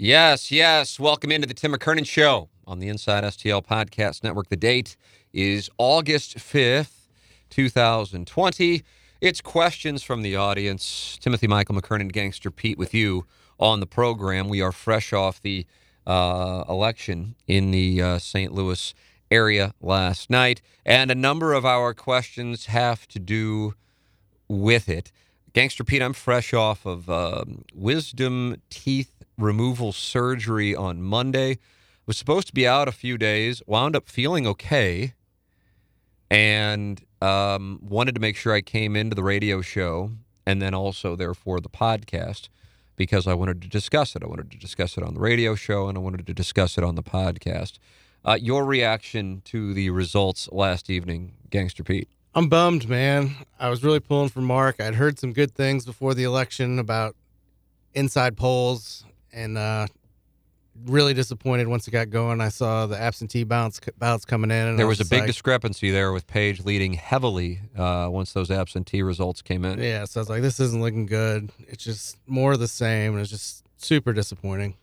Yes, yes. Welcome into the Tim McKernan Show on the Inside STL Podcast Network. The date is August 5th, 2020. It's questions from the audience. Timothy Michael McKernan, Gangster Pete, with you on the program. We are fresh off the uh, election in the uh, St. Louis area last night, and a number of our questions have to do with it. Gangster Pete, I'm fresh off of um, wisdom teeth removal surgery on Monday. Was supposed to be out a few days, wound up feeling okay, and um, wanted to make sure I came into the radio show and then also, therefore, the podcast because I wanted to discuss it. I wanted to discuss it on the radio show and I wanted to discuss it on the podcast. Uh, your reaction to the results last evening, Gangster Pete? I'm bummed, man. I was really pulling for Mark. I'd heard some good things before the election about inside polls and uh, really disappointed once it got going. I saw the absentee bounce ballots coming in. there was, was a big like, discrepancy there with Page leading heavily uh, once those absentee results came in. Yeah, so I was like, this isn't looking good. It's just more of the same. And it's just super disappointing.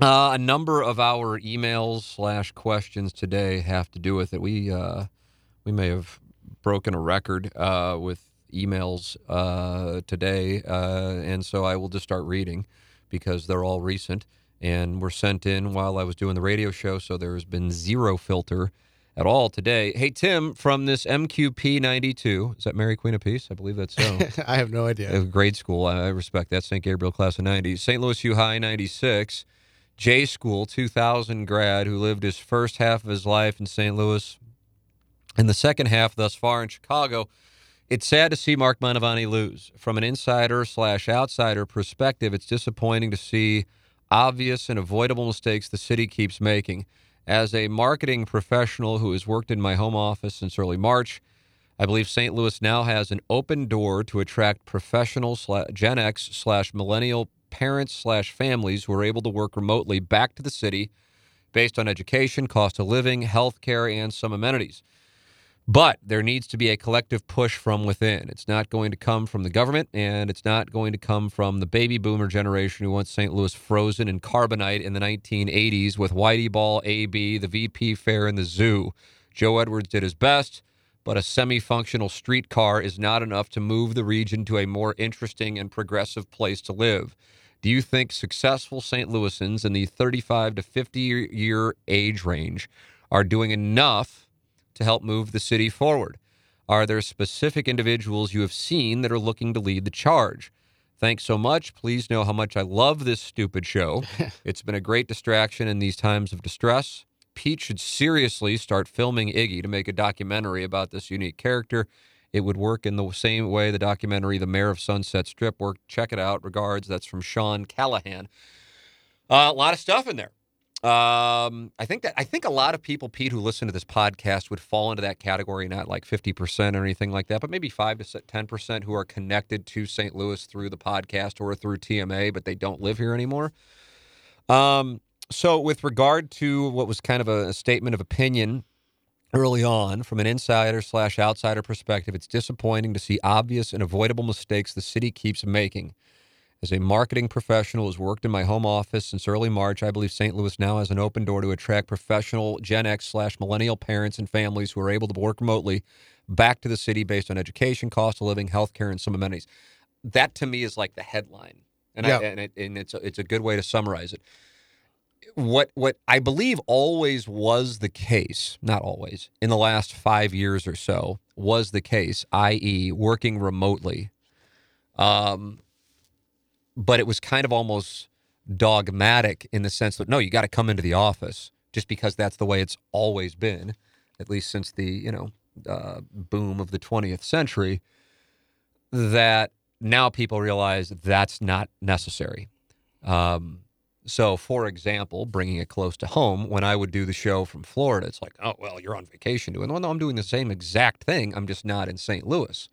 Uh, a number of our emails slash questions today have to do with it. We uh, we may have broken a record uh, with emails uh, today, uh, and so I will just start reading because they're all recent and were sent in while I was doing the radio show. So there has been zero filter at all today. Hey Tim, from this MQP ninety two, is that Mary Queen of Peace? I believe that's so. I have no idea. grade school, I respect that. St. Gabriel class of ninety. St. Louis U High ninety six. J School 2000 grad who lived his first half of his life in St. Louis and the second half thus far in Chicago. It's sad to see Mark Mantovani lose. From an insider slash outsider perspective, it's disappointing to see obvious and avoidable mistakes the city keeps making. As a marketing professional who has worked in my home office since early March, I believe St. Louis now has an open door to attract professional Gen X slash millennial parents slash families who are able to work remotely back to the city based on education, cost of living, health care, and some amenities. But there needs to be a collective push from within. It's not going to come from the government, and it's not going to come from the baby boomer generation who wants St. Louis frozen in carbonite in the 1980s with Whitey Ball, AB, the VP Fair, and the zoo. Joe Edwards did his best, but a semi functional streetcar is not enough to move the region to a more interesting and progressive place to live. Do you think successful St. Louisans in the 35 to 50 year age range are doing enough to help move the city forward? Are there specific individuals you have seen that are looking to lead the charge? Thanks so much. Please know how much I love this stupid show. it's been a great distraction in these times of distress. Pete should seriously start filming Iggy to make a documentary about this unique character. It would work in the same way the documentary The Mayor of Sunset Strip worked. Check it out. Regards. That's from Sean Callahan. Uh, a lot of stuff in there. Um, I think that I think a lot of people, Pete, who listen to this podcast would fall into that category, not like fifty percent or anything like that, but maybe five to ten percent who are connected to St. Louis through the podcast or through TMA, but they don't live here anymore. Um, so, with regard to what was kind of a, a statement of opinion early on, from an insider slash outsider perspective, it's disappointing to see obvious and avoidable mistakes the city keeps making. As a marketing professional who's worked in my home office since early March, I believe St. Louis now has an open door to attract professional Gen X slash millennial parents and families who are able to work remotely back to the city based on education, cost of living, healthcare, and some amenities. That to me is like the headline, and, Yeah. I, and, it, and it's a, it's a good way to summarize it. What what I believe always was the case, not always, in the last five years or so, was the case, i.e., working remotely. Um, but it was kind of almost dogmatic in the sense that no, you got to come into the office just because that's the way it's always been, at least since the you know uh, boom of the 20th century. That now people realize that's not necessary. Um, So, for example, bringing it close to home, when I would do the show from Florida, it's like, oh, well, you're on vacation doing. Well, no, I'm doing the same exact thing. I'm just not in St. Louis.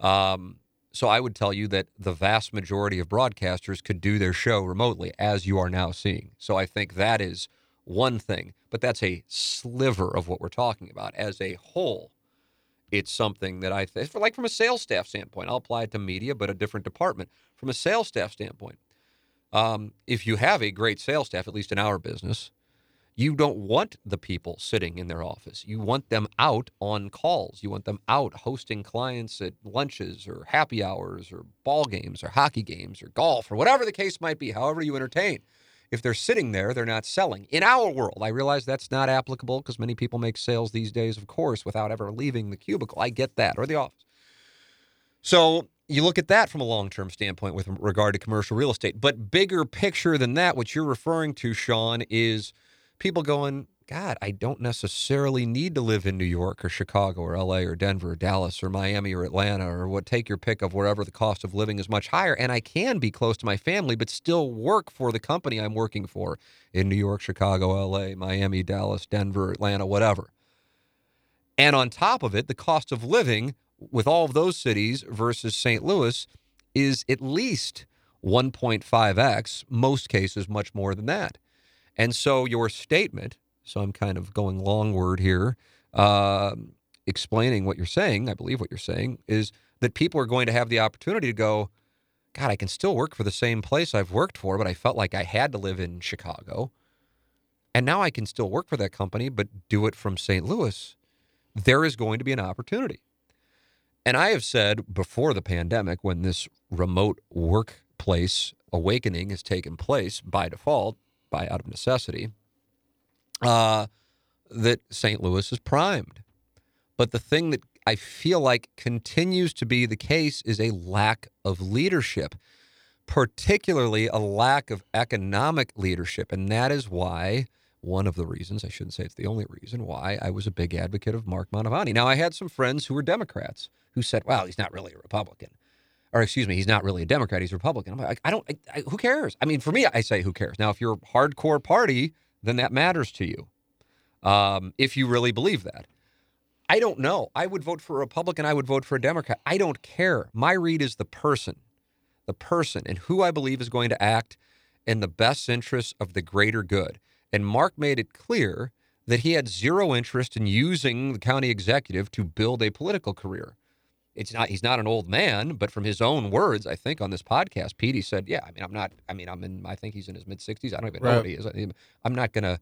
Um, so I would tell you that the vast majority of broadcasters could do their show remotely, as you are now seeing. So I think that is one thing, but that's a sliver of what we're talking about. As a whole, it's something that I think, like from a sales staff standpoint, I'll apply it to media, but a different department. From a sales staff standpoint, um, if you have a great sales staff, at least in our business, you don't want the people sitting in their office. You want them out on calls. You want them out hosting clients at lunches or happy hours or ball games or hockey games or golf or whatever the case might be, however you entertain. If they're sitting there, they're not selling. In our world, I realize that's not applicable because many people make sales these days, of course, without ever leaving the cubicle. I get that, or the office. So you look at that from a long term standpoint with regard to commercial real estate. But bigger picture than that, what you're referring to, Sean, is people going, God, I don't necessarily need to live in New York or Chicago or LA or Denver or Dallas or Miami or Atlanta or what take your pick of wherever the cost of living is much higher. And I can be close to my family, but still work for the company I'm working for in New York, Chicago, LA, Miami, Dallas, Denver, Atlanta, whatever. And on top of it, the cost of living with all of those cities versus St. Louis is at least 1.5x, most cases, much more than that. And so your statement, so I'm kind of going long word here, uh, explaining what you're saying, I believe what you're saying, is that people are going to have the opportunity to go, God, I can still work for the same place I've worked for, but I felt like I had to live in Chicago. And now I can still work for that company, but do it from St. Louis. There is going to be an opportunity. And I have said before the pandemic, when this remote workplace awakening has taken place by default, by out of necessity, uh, that St. Louis is primed. But the thing that I feel like continues to be the case is a lack of leadership, particularly a lack of economic leadership. And that is why one of the reasons, I shouldn't say it's the only reason, why I was a big advocate of Mark Mantovani. Now, I had some friends who were Democrats who said, well, he's not really a Republican. Or excuse me, he's not really a Democrat, he's Republican. I'm like, I don't, I, I, who cares? I mean, for me, I say, who cares? Now, if you're a hardcore party, then that matters to you. Um, if you really believe that. I don't know. I would vote for a Republican. I would vote for a Democrat. I don't care. My read is the person, the person, and who I believe is going to act in the best interests of the greater good. And Mark made it clear that he had zero interest in using the county executive to build a political career. It's not he's not an old man, but from his own words, I think on this podcast, Petey said, "Yeah, I mean, I'm not. I mean, I'm in. I think he's in his mid 60s. I don't even know what he is. I'm not gonna.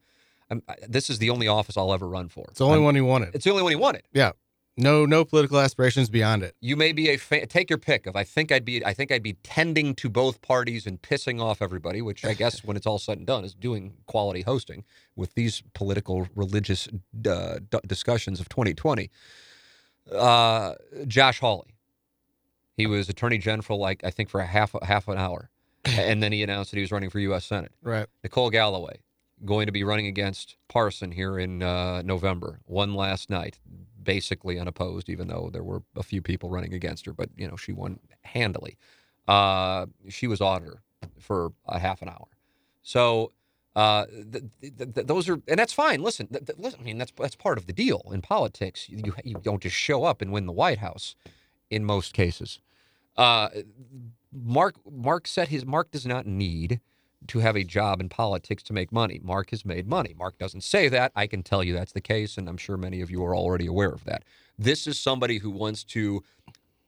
I'm, this is the only office I'll ever run for. It's the only I'm, one he wanted. It's the only one he wanted. Yeah. No, no political aspirations beyond it. You may be a fan. Take your pick of. I think I'd be. I think I'd be tending to both parties and pissing off everybody, which I guess when it's all said and done is doing quality hosting with these political religious uh, d- discussions of 2020. Uh, Josh Hawley. He was Attorney General, like I think for a half half an hour, and then he announced that he was running for U.S. Senate. Right. Nicole Galloway going to be running against Parson here in uh, November. One last night, basically unopposed, even though there were a few people running against her, but you know she won handily. Uh, she was auditor for a half an hour. So uh, th- th- th- those are, and that's fine. Listen, listen, I mean that's that's part of the deal in politics. You you don't just show up and win the White House, in most cases. Uh, Mark Mark said his Mark does not need to have a job in politics to make money. Mark has made money. Mark doesn't say that. I can tell you that's the case, and I'm sure many of you are already aware of that. This is somebody who wants to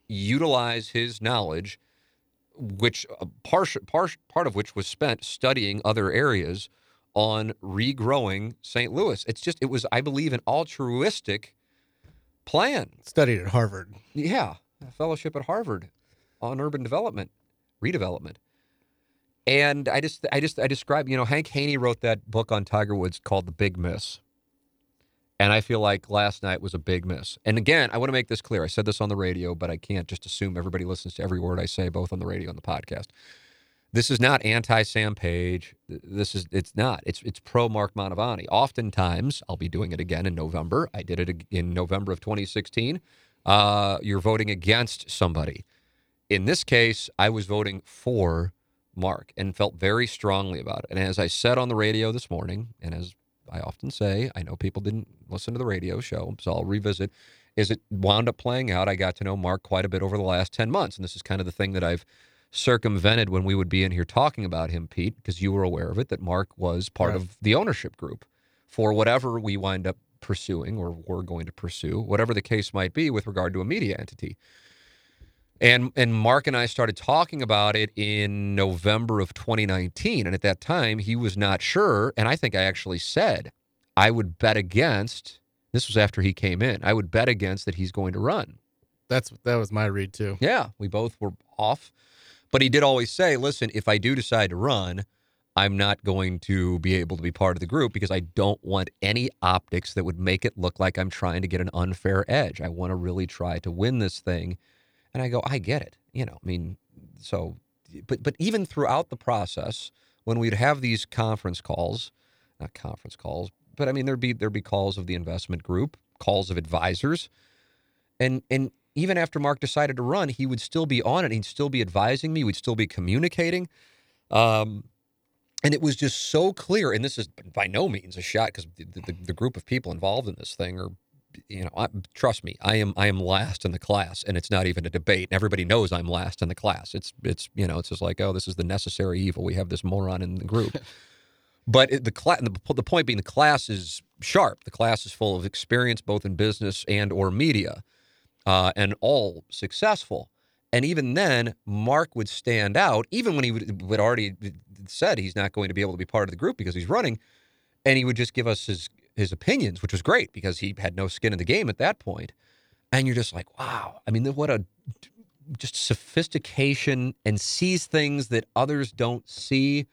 utilize his knowledge, which uh, part, part, part of which was spent studying other areas on regrowing St. Louis. It's just, it was, I believe, an altruistic plan. Studied at Harvard. Yeah, a fellowship at Harvard on urban development, redevelopment. And I just, I just, I describe, you know, Hank Haney wrote that book on Tiger Woods called The Big Miss. And I feel like last night was a big miss. And again, I want to make this clear. I said this on the radio, but I can't just assume everybody listens to every word I say, both on the radio and the podcast. This is not anti Sam Page. This is it's not. It's it's pro Mark Mantovani. Oftentimes, I'll be doing it again in November. I did it in November of 2016. Uh, you're voting against somebody. In this case, I was voting for Mark and felt very strongly about it. And as I said on the radio this morning, and as I often say, I know people didn't listen to the radio show, so I'll revisit. Is it wound up playing out? I got to know Mark quite a bit over the last 10 months. And this is kind of the thing that I've circumvented when we would be in here talking about him, Pete, because you were aware of it, that Mark was part right. of the ownership group for whatever we wind up pursuing or we're going to pursue, whatever the case might be with regard to a media entity. And and Mark and I started talking about it in November of 2019 and at that time he was not sure and I think I actually said I would bet against this was after he came in. I would bet against that he's going to run. That's that was my read too. Yeah, we both were off. But he did always say, "Listen, if I do decide to run, I'm not going to be able to be part of the group because I don't want any optics that would make it look like I'm trying to get an unfair edge. I want to really try to win this thing. And I go, I get it. You know, I mean, so, but, but even throughout the process, when we'd have these conference calls, not conference calls, but I mean, there'd be, there'd be calls of the investment group, calls of advisors. And, and even after Mark decided to run, he would still be on it. He'd still be advising me. We'd still be communicating. Um, and it was just so clear and this is by no means a shot because the, the, the, group of people involved in this thing are you know I, trust me i am i am last in the class and it's not even a debate everybody knows i'm last in the class it's it's you know it's just like oh this is the necessary evil we have this moron in the group but it, the, class the, the point being the class is sharp the class is full of experience both in business and or media uh, and all successful and even then, Mark would stand out, even when he would, would already said he's not going to be able to be part of the group because he's running, and he would just give us his his opinions, which was great because he had no skin in the game at that point. And you're just like, wow. I mean, what a just sophistication and sees things that others don't see.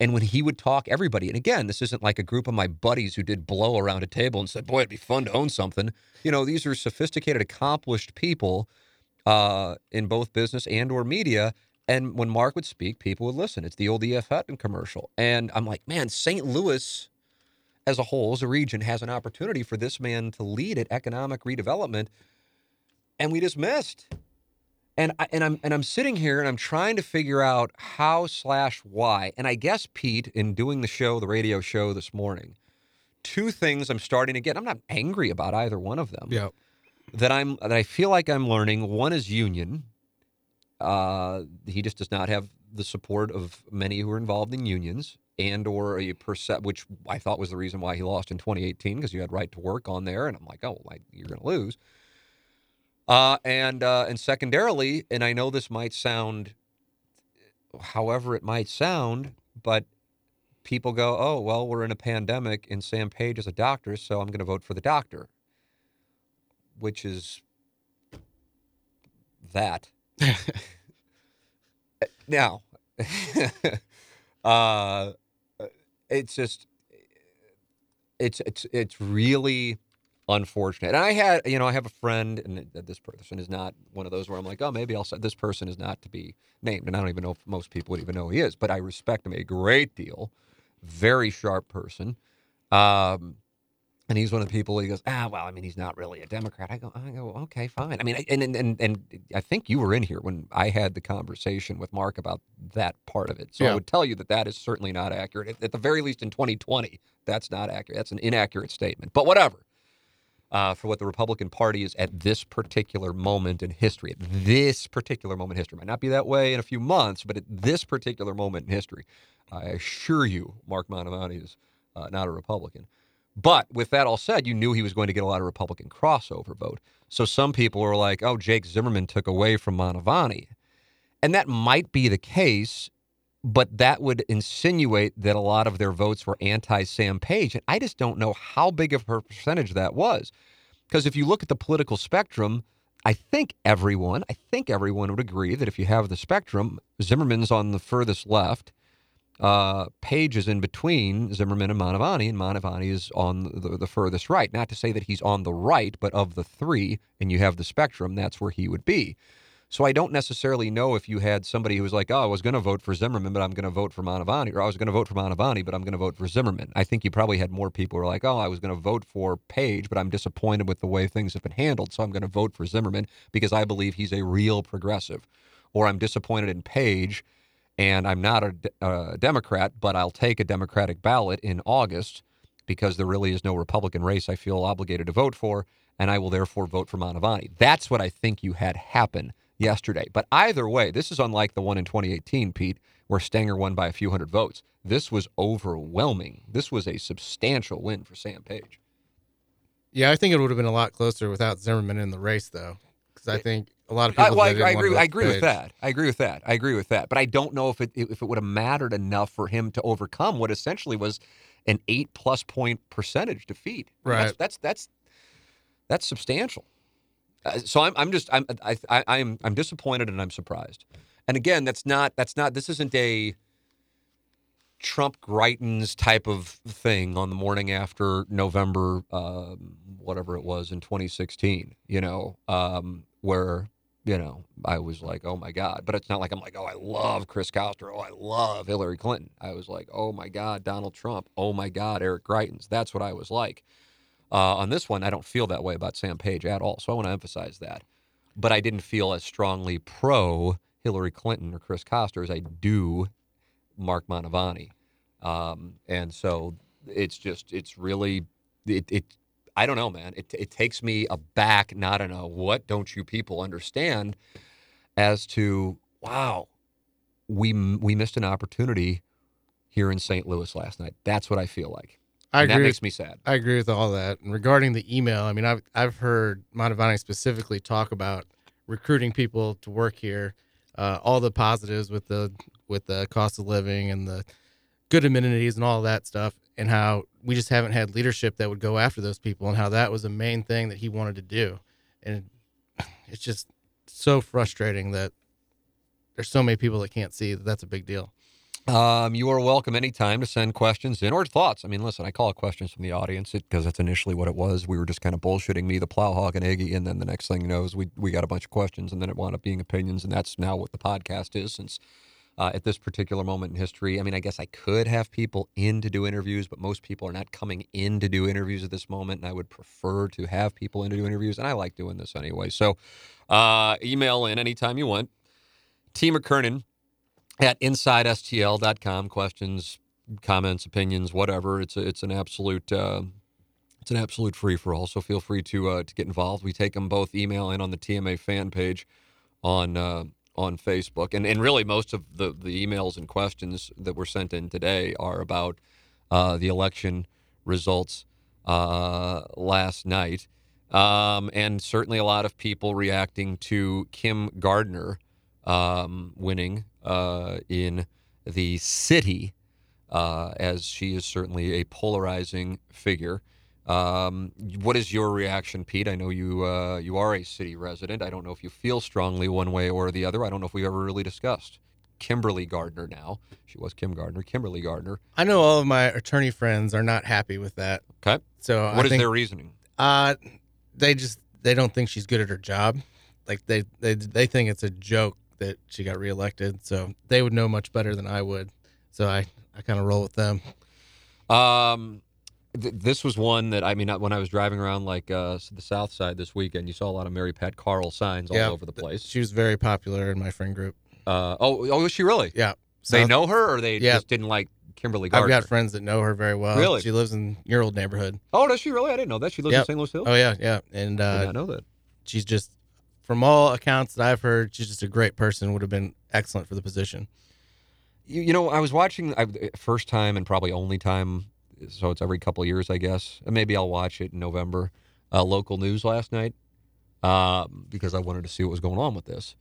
And when he would talk, everybody, and again, this isn't like a group of my buddies who did blow around a table and said, boy, it'd be fun to own something. You know, these are sophisticated, accomplished people uh, in both business and or media. And when Mark would speak, people would listen. It's the old E.F. Hutton commercial. And I'm like, man, St. Louis as a whole, as a region, has an opportunity for this man to lead at economic redevelopment. And we just missed. And I, and I'm and I'm sitting here and I'm trying to figure out how slash why. And I guess Pete, in doing the show, the radio show this morning, two things I'm starting to get. I'm not angry about either one of them. Yeah that I'm that I feel like I'm learning. One is union. Uh, he just does not have the support of many who are involved in unions and or a percent, which I thought was the reason why he lost in 2018 because you had right to work on there, and I'm like, oh, you're going to lose. Uh, and uh, and secondarily, and I know this might sound, however it might sound, but people go, oh, well, we're in a pandemic, and Sam Page is a doctor, so I'm going to vote for the doctor which is that. now, uh, it's just it's it's it's really unfortunate. And I had, you know, I have a friend, and this person is not one of those where I'm like, oh, maybe I'll say this person is not to be named, and I don't even know if most people would even know he is, but I respect him a great deal. Very sharp person. Um, and he's one of the people. He goes, ah, well, I mean, he's not really a Democrat. I go, I go, okay, fine. I mean, and and and, and I think you were in here when I had the conversation with Mark about that part of it. So yeah. I would tell you that that is certainly not accurate. At, at, the very least, in 2020, that's not accurate. That's an inaccurate statement. But whatever. Uh, for what the Republican Party is at this particular moment in history, at this particular moment in history, might not be that way in a few months, but at this particular moment in history, I assure you, Mark Mantovani is uh, not a Republican. But with that all said, you knew he was going to get a lot of Republican crossover vote. So some people were like, oh, Jake Zimmerman took away from Mantovani. And that might be the case, but that would insinuate that a lot of their votes were anti Sam Page. And I just don't know how big of a percentage that was. Because if you look at the political spectrum, I think everyone, I think everyone would agree that if you have the spectrum, Zimmerman's on the furthest left uh, Page is in between Zimmerman and Mantovani, and Mantovani is on the, the furthest right. Not to say that he's on the right, but of the three, and you have the spectrum, that's where he would be. So I don't necessarily know if you had somebody who was like, oh, I was going to vote for Zimmerman, but I'm going to vote for Mantovani, or I was going to vote for Mantovani, but I'm going to vote for Zimmerman. I think you probably had more people who were like, oh, I was going to vote for Page, but I'm disappointed with the way things have been handled, so I'm going to vote for Zimmerman because I believe he's a real progressive. Or I'm disappointed in Page and I'm not a, a uh, Democrat, but I'll take a Democratic ballot in August because there really is no Republican race I feel obligated to vote for, and I will therefore vote for Mantovani. That's what I think you had happen yesterday. But either way, this is unlike the one in 2018, Pete, where Stenger won by a few hundred votes. This was overwhelming. This was a substantial win for Sam Page. Yeah, I think it would have been a lot closer without Zimmerman in the race, though, because I think a lot of uh, people. I, well, I, I agree. I agree with that. I agree with that. I agree with that. But I don't know if it if it would have mattered enough for him to overcome what essentially was an eight plus point percentage defeat. Right. That's that's that's, that's substantial. Uh, so I'm I'm just I'm I, I I'm I'm disappointed and I'm surprised. And again, that's not that's not this isn't a Trump Greitens type of thing on the morning after November, um, whatever it was in 2016, you know, um, where, you know, I was like, oh my God. But it's not like I'm like, oh, I love Chris Koster. Oh, I love Hillary Clinton. I was like, oh my God, Donald Trump. Oh my God, Eric Greitens. That's what I was like. Uh, on this one, I don't feel that way about Sam Page at all. So I want to emphasize that. But I didn't feel as strongly pro Hillary Clinton or Chris Koster as I do Mark Mantovani. Um, and so it's just, it's really, it, it, I don't know, man. It, it takes me aback, not in a what don't you people understand, as to, wow, we, we missed an opportunity here in St. Louis last night. That's what I feel like. I agree. That with makes me sad. I agree with all that. And regarding the email, I mean, I've I've heard Mantovani specifically talk about recruiting people to work here, uh, all the positives with the with the cost of living and the good amenities and all that stuff, and how we just haven't had leadership that would go after those people, and how that was the main thing that he wanted to do. And it's just so frustrating that there's so many people that can't see that that's a big deal. Um, you are welcome anytime to send questions in or thoughts. I mean, listen, I call it questions from the audience because that's initially what it was. We were just kind of bullshitting me, the Plowhawk, and Iggy, and then the next thing you know is we we got a bunch of questions, and then it wound up being opinions, and that's now what the podcast is. Since uh, at this particular moment in history, I mean, I guess I could have people in to do interviews, but most people are not coming in to do interviews at this moment, and I would prefer to have people in to do interviews, and I like doing this anyway. So, uh, email in anytime you want. T. McKernan at InsideSTL.com. Questions, comments, opinions, whatever. It's a, it's an absolute uh, it's an absolute free for all. So feel free to uh, to get involved. We take them both email and on the TMA fan page on uh, on Facebook, and and really most of the the emails and questions that were sent in today are about uh, the election results uh, last night. Um, and certainly a lot of people reacting to Kim Gardner um, winning in the city, uh, as she is certainly a polarizing figure. Um, what is your reaction, Pete? I know you uh, you are a city resident. I don't know if you feel strongly one way or the other. I don't know if we ever really discussed Kimberly Gardner. Now she was Kim Gardner, Kimberly Gardner. I know all of my attorney friends are not happy with that. Okay, So what I is think, their reasoning? Uh, they just they don't think she's good at her job. Like they they they think it's a joke that she got reelected. So they would know much better than I would. So I I kind of roll with them. Um, th- this was one that I mean, when I was driving around like uh, the South Side this weekend, you saw a lot of Mary Pat Carl signs all Yeah, over the place. She was very popular in my friend group. Uh, oh, oh, is she really? Yeah. They know her, or they Yeah. just didn't like Kimberly I've got friends that know her very well. Really? She lives in your old neighborhood. oh, does she really? I didn't know that. She lives in Yep. St. Louis Hills. Oh yeah, yeah. And I uh, not know that. she's just from all accounts that I've heard, she's just a great person. Would have been excellent for the position. You, you know, I was watching I, first time and probably only time, so it's every couple of years, I guess. And maybe I'll watch it in November. Uh, local news last night um, because I wanted to see what was going on with this,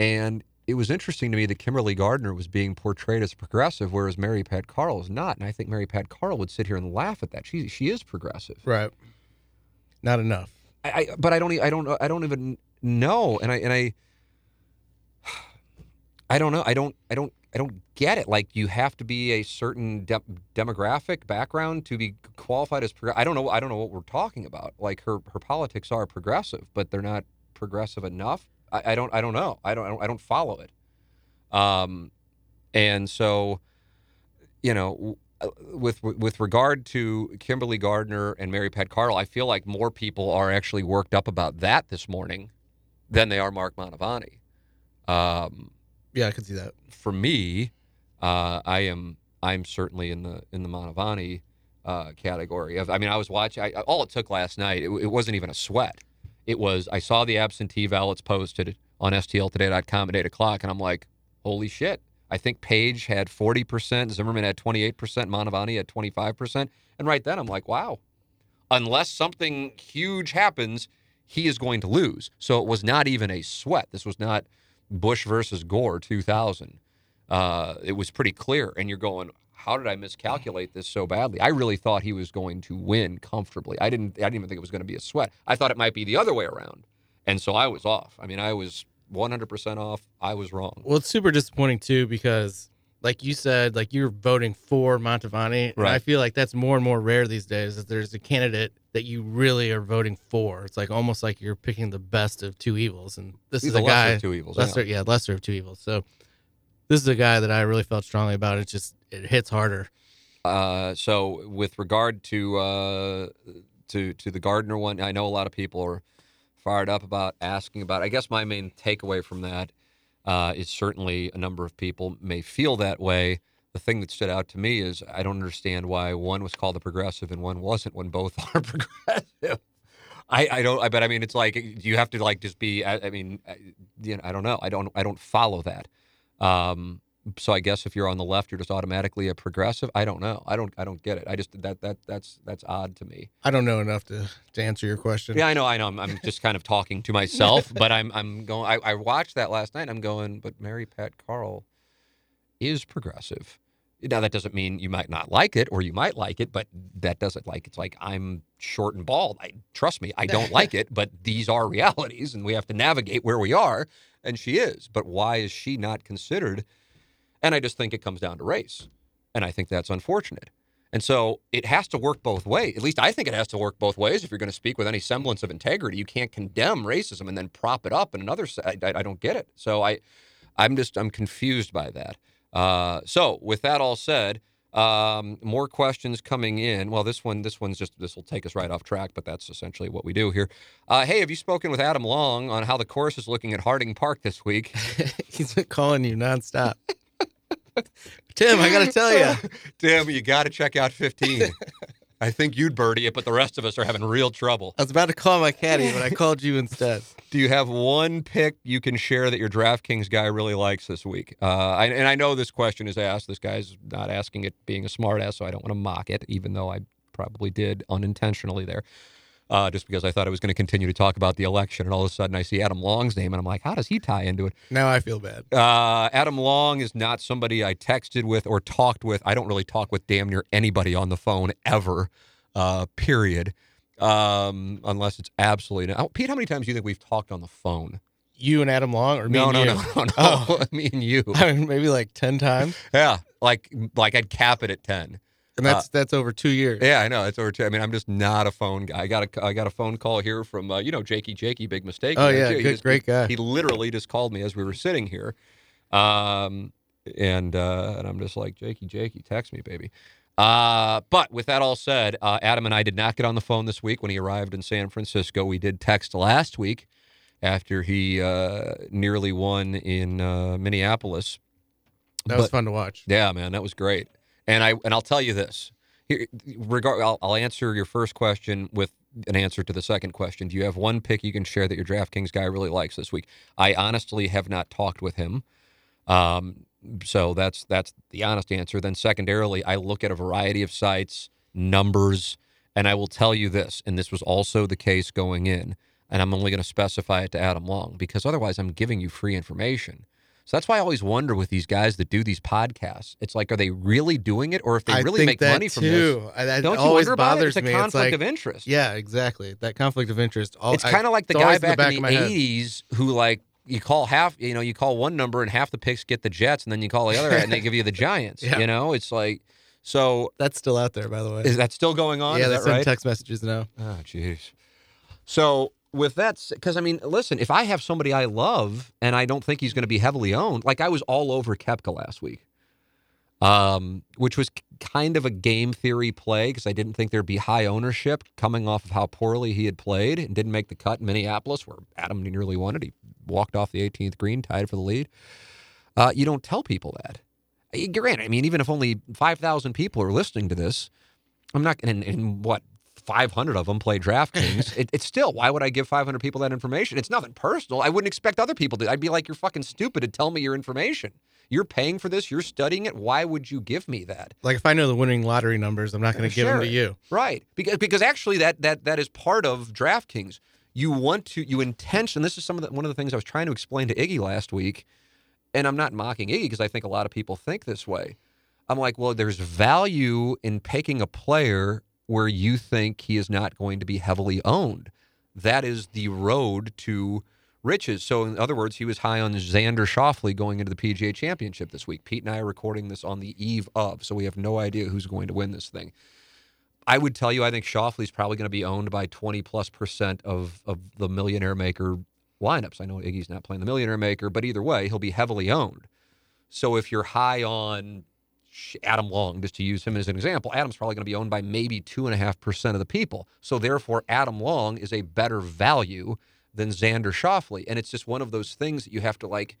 and it was interesting to me that Kimberly Gardner was being portrayed as progressive, whereas Mary Pat Carl is not. And I think Mary Pat Carl would sit here and laugh at that. She she is progressive. Right. Not enough. I, I but I don't I don't I don't even know and I and I I don't know. I don't I don't I don't get it. Like you have to be a certain de- demographic background to be qualified as prog- I don't know I don't know what we're talking about. Like her her politics are progressive but they're not progressive enough. I, I don't I don't know. I don't, I don't I don't follow it. Um and so you know uh, with with regard to Kimberly Gardner and Mary Pat Carl, I feel like more people are actually worked up about that this morning than they are Mark Mantovani. Um, Yeah, I can see that. for me, uh, I am I'm certainly in the in the Mantovani uh, category. Of, I mean, I was watching. I, all it took last night, it, it wasn't even a sweat. It was I saw the absentee ballots posted on STLtoday.com at eight o'clock, and I'm like, holy shit! I think Page had 40 percent, Zimmerman had 28 percent, Mantovani had 25 percent, and right then I'm like, wow. Unless something huge happens, he is going to lose. So it was not even a sweat. This was not Bush versus Gore 2000 uh, it was pretty clear. And you're going, how did I miscalculate this so badly? I really thought he was going to win comfortably. I didn't. I didn't even think it was going to be a sweat. I thought it might be the other way around, and so I was off. I mean, I was 100% off. I was wrong. Well, it's super disappointing too because, like you said, like you're voting for Mantovani, and I feel like that's more and more rare these days. That there's a candidate that you really are voting for. It's like almost like you're picking the best of two evils, and this He's is a guy. of two evils. yeah. lesser, yeah, lesser of two evils. So this is a guy that I really felt strongly about. It just it hits harder. Uh, so with regard to uh, to to the Gardner one, I know a lot of people are fired up about asking about. I guess my main takeaway from that uh, is certainly a number of people may feel that way. The thing that stood out to me is I don't understand why one was called a progressive and one wasn't when both are progressive. I, I don't I but I mean it's like you have to like just be I, I mean I, you know I don't know I don't I don't follow that um so I guess if you're on the left, you're just automatically a progressive. I don't know. I don't. I don't get it. I just that that that's that's odd to me. I don't know enough to to answer your question. Yeah, I know. I know. I'm, I'm just kind of talking to myself, but I'm I'm going. I, I watched that last night. I'm going, but Mary Pat Carl is progressive. Now that doesn't mean you might not like it, or you might like it, but that doesn't like it's like I'm short and bald. I trust me, I don't like it, but these are realities, and we have to navigate where we are. And she is, but why is she not considered? And I just think it comes down to race, and I think that's unfortunate. And so it has to work both ways. At least I think it has to work both ways. If you're going to speak with any semblance of integrity, you can't condemn racism and then prop it up in another. i don't get it. So I, I'm just I'm confused by that. Uh, so with that all said, um, more questions coming in. Well, this one, this one's just this will take us right off track, but that's essentially what we do here. Uh, hey, have you spoken with Adam Long on how the course is looking at Harding Park this week? He's been calling you nonstop. Tim, I got to tell you. Tim, you got to check out 15. I think you'd birdie it, but the rest of us are having real trouble. I was about to call my caddy, but I called you instead. Do you have one pick you can share that your DraftKings guy really likes this week? Uh, I, and I know this question is asked. This guy's not asking it being a smartass, so I don't want to mock it, even though I probably did unintentionally there. Uh, just because I thought I was going to continue to talk about the election, and all of a sudden I see Adam Long's name, and I'm like, how does he tie into it? Now I feel bad. Uh, Adam Long is not somebody I texted with or talked with. I don't really talk with damn near anybody on the phone ever. Uh, period. Um, unless it's absolutely. Oh, Pete, how many times do you think we've talked on the phone? You and Adam Long, or me No, and no, you? no, no, no. Oh. Me and you. I mean, maybe like ten times, Yeah, like like I'd cap it at ten. And that's that's over two years. Yeah, I know. It's over. Two. I mean, I'm just not a phone guy. I got a I got a phone call here from uh, you know Jakey Jakey, big mistake. Oh, yeah. He good- just- great guy. He literally just called me as we were sitting here, um, and uh, and I'm just like Jakey Jakey, text me, baby. Uh, but with that all said, uh, Adam and I did not get on the phone this week when he arrived in San Francisco. We did text last week after he uh, nearly won in uh, Minneapolis. that was fun to watch. yeah, man, that was great. And I and I'll tell you this. Here, regard, I'll, I'll answer your first question with an answer to the second question. Do you have one pick you can share that your DraftKings guy really likes this week? I honestly have not talked with him. Um, so that's that's the honest answer. Then secondarily, I look at a variety of sites, numbers, and I will tell you this, and this was also the case going in, and I'm only going to specify it to Adam Long because otherwise I'm giving you free information. So that's why I always wonder with these guys that do these podcasts. It's like, are they really doing it, or if they I really make money from this? I- That Don't you always wonder about it? It's a me. conflict it's like, of interest. yeah, exactly. That conflict of interest. All, It's kind of like the guy in the back back in the my head. '80s who like you call half, you know, you call one number and half the picks get the Jets, and then you call the other and they give you the Giants. Yeah. You know, it's like so. That's still out there, by the way. Is that still going on? yeah, is they send right? text messages now. Oh, jeez. So with that, because I mean, listen, if I have somebody I love and I don't think he's going to be heavily owned, like I was all over Koepka last week, um, which was kind of a game theory play because I didn't think there'd be high ownership coming off of how poorly he had played and didn't make the cut in Minneapolis, where Adam nearly won it. He walked off the 18th green, tied for the lead. Uh, you don't tell people that. Granted, I mean, even if only 5,000 people are listening to this, I'm not to, in what, 500 of them play DraftKings. it, it's still, why would I give 500 people that information? It's nothing personal. I wouldn't expect other people to. I'd be like, you're fucking stupid to tell me your information. You're paying for this. You're studying it. Why would you give me that? Like if I know the winning lottery numbers, I'm not going to give them to you. Right. Because because actually that that that is part of DraftKings. You want to you intention. This is some of the, one of the things I was trying to explain to Iggy last week, and I'm not mocking Iggy because I think a lot of people think this way. I'm like, well, there's value in picking a player where you think he is not going to be heavily owned. That is the road to riches. So, in other words, he was high on Xander Schauffele going into the PGA Championship this week. Pete and I are recording this on the eve of, so we have no idea who's going to win this thing. I would tell you, I think Schauffele's probably going to be owned by 20 plus percent of, of the millionaire maker lineups. I know Iggy's not playing the millionaire maker, but either way, he'll be heavily owned. So if you're high on Adam Long, just to use him as an example, Adam's probably going to be owned by maybe 2.5% of the people. So therefore, Adam Long is a better value than Xander Schauffele. And it's just one of those things that you have to like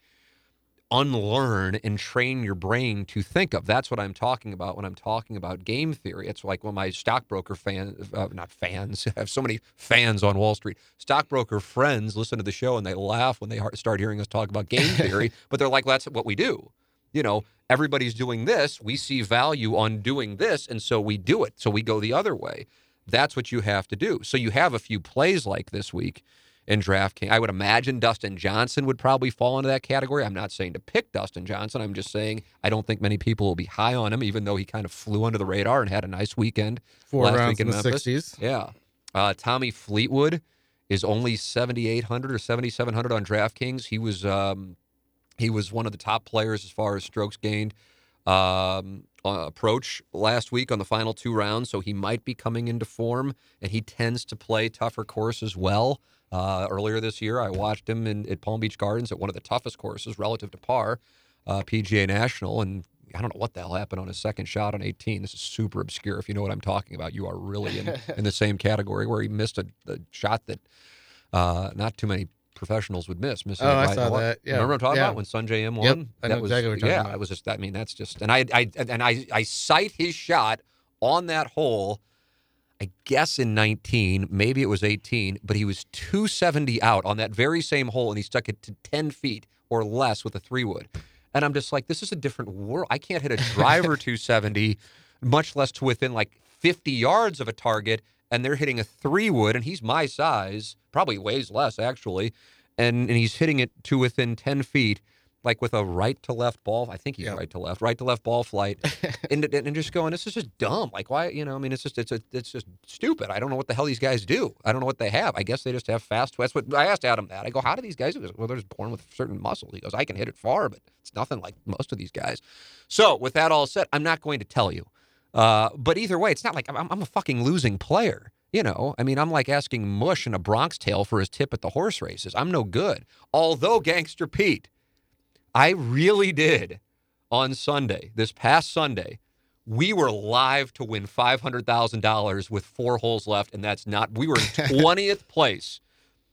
unlearn and train your brain to think of. That's what I'm talking about when I'm talking about game theory. It's like when my stockbroker fan, uh, not fans, I have so many fans on Wall Street, stockbroker friends listen to the show and they laugh when they start hearing us talk about game theory, but they're like, that's what we do. You know, everybody's doing this. We see value on doing this, and so we do it. So we go the other way. That's what you have to do. So you have a few plays like this week in DraftKings. I would imagine Dustin Johnson would probably fall into that category. I'm not saying to pick Dustin Johnson. I'm just saying I don't think many people will be high on him, even though he kind of flew under the radar and had a nice weekend Four last rounds week in, in the Memphis. 60s. Yeah. Uh, Tommy Fleetwood is only 7,800 or 7,700 on DraftKings. He was um, he was one of the top players as far as strokes gained um, uh, approach last week on the final two rounds, so he might be coming into form, and he tends to play tougher courses well. Uh, earlier this year, I watched him in, at Palm Beach Gardens at one of the toughest courses relative to par, uh, PGA National, and I don't know what the hell happened on his second shot on 18. This is super obscure. If you know what I'm talking about, you are really in, in the same category where he missed a, a shot that uh, not too many professionals would miss. Missing Oh, it I saw that. Yeah. Remember I'm talking Yeah. about when Sungjae Im won? Yep, I That know was, exactly what you're talking yeah, about. I was just. I mean, that's just. And I, I, and I, I cite his shot on that hole. I guess in 19, maybe it was 18, but he was 270 out on that very same hole, and he stuck it to 10 feet or less with a three wood. And I'm just like, this is a different world. I can't hit a driver 270, much less to within like 50 yards of a target, and they're hitting a three wood, and he's my size, probably weighs less actually, and and he's hitting it to within 10 feet. Like with a right to left ball, I think he's Yeah. right to left, right to left ball flight, and, and just going, this is just dumb. Like why, you know? I mean, it's just it's a, it's just stupid. I don't know what the hell these guys do. I don't know what they have. I guess they just have fast. That's what I asked Adam that. I go, how do these guys? Well, they're just born with certain muscles. He goes, I can hit it far, but it's nothing like most of these guys. So with that all said, I'm not going to tell you. Uh, but either way, it's not like I'm, I'm a fucking losing player. You know, I mean, I'm like asking Mush in a Bronx Tale for his tip at the horse races. I'm no good. Although Gangster Pete, I really did on Sunday, this past Sunday. We were live to win $500,000 with four holes left, and that's not, we were in 20th place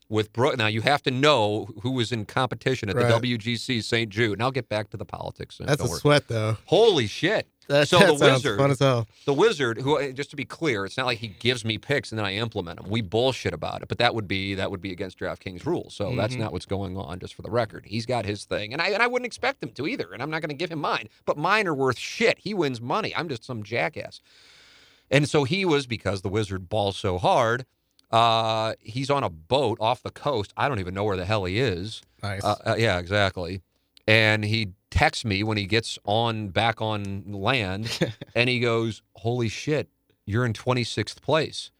with Brooke. Now, you have to know who was in competition at Right. the WGC St. Jude. And I'll get back to the politics. That's a worry. sweat, though. Holy shit. That, So that the wizard- fun as hell. The wizard, who uh, just to be clear, it's not like he gives me picks and then I implement them. We bullshit about it, but that would be that would be against DraftKings rules. So that's Mhm. not what's going on. Just for the record, he's got his thing, and I and I wouldn't expect him to either. And I'm not going to give him mine. But mine are worth shit. He wins money. I'm just some jackass. And so he was because the wizard balls so hard. Uh, he's on a boat off the coast. I don't even know where the hell he is. Nice. Uh, uh, yeah, exactly. And he texts me when he gets on back on land, and he goes, "Holy shit, you're in 26th place."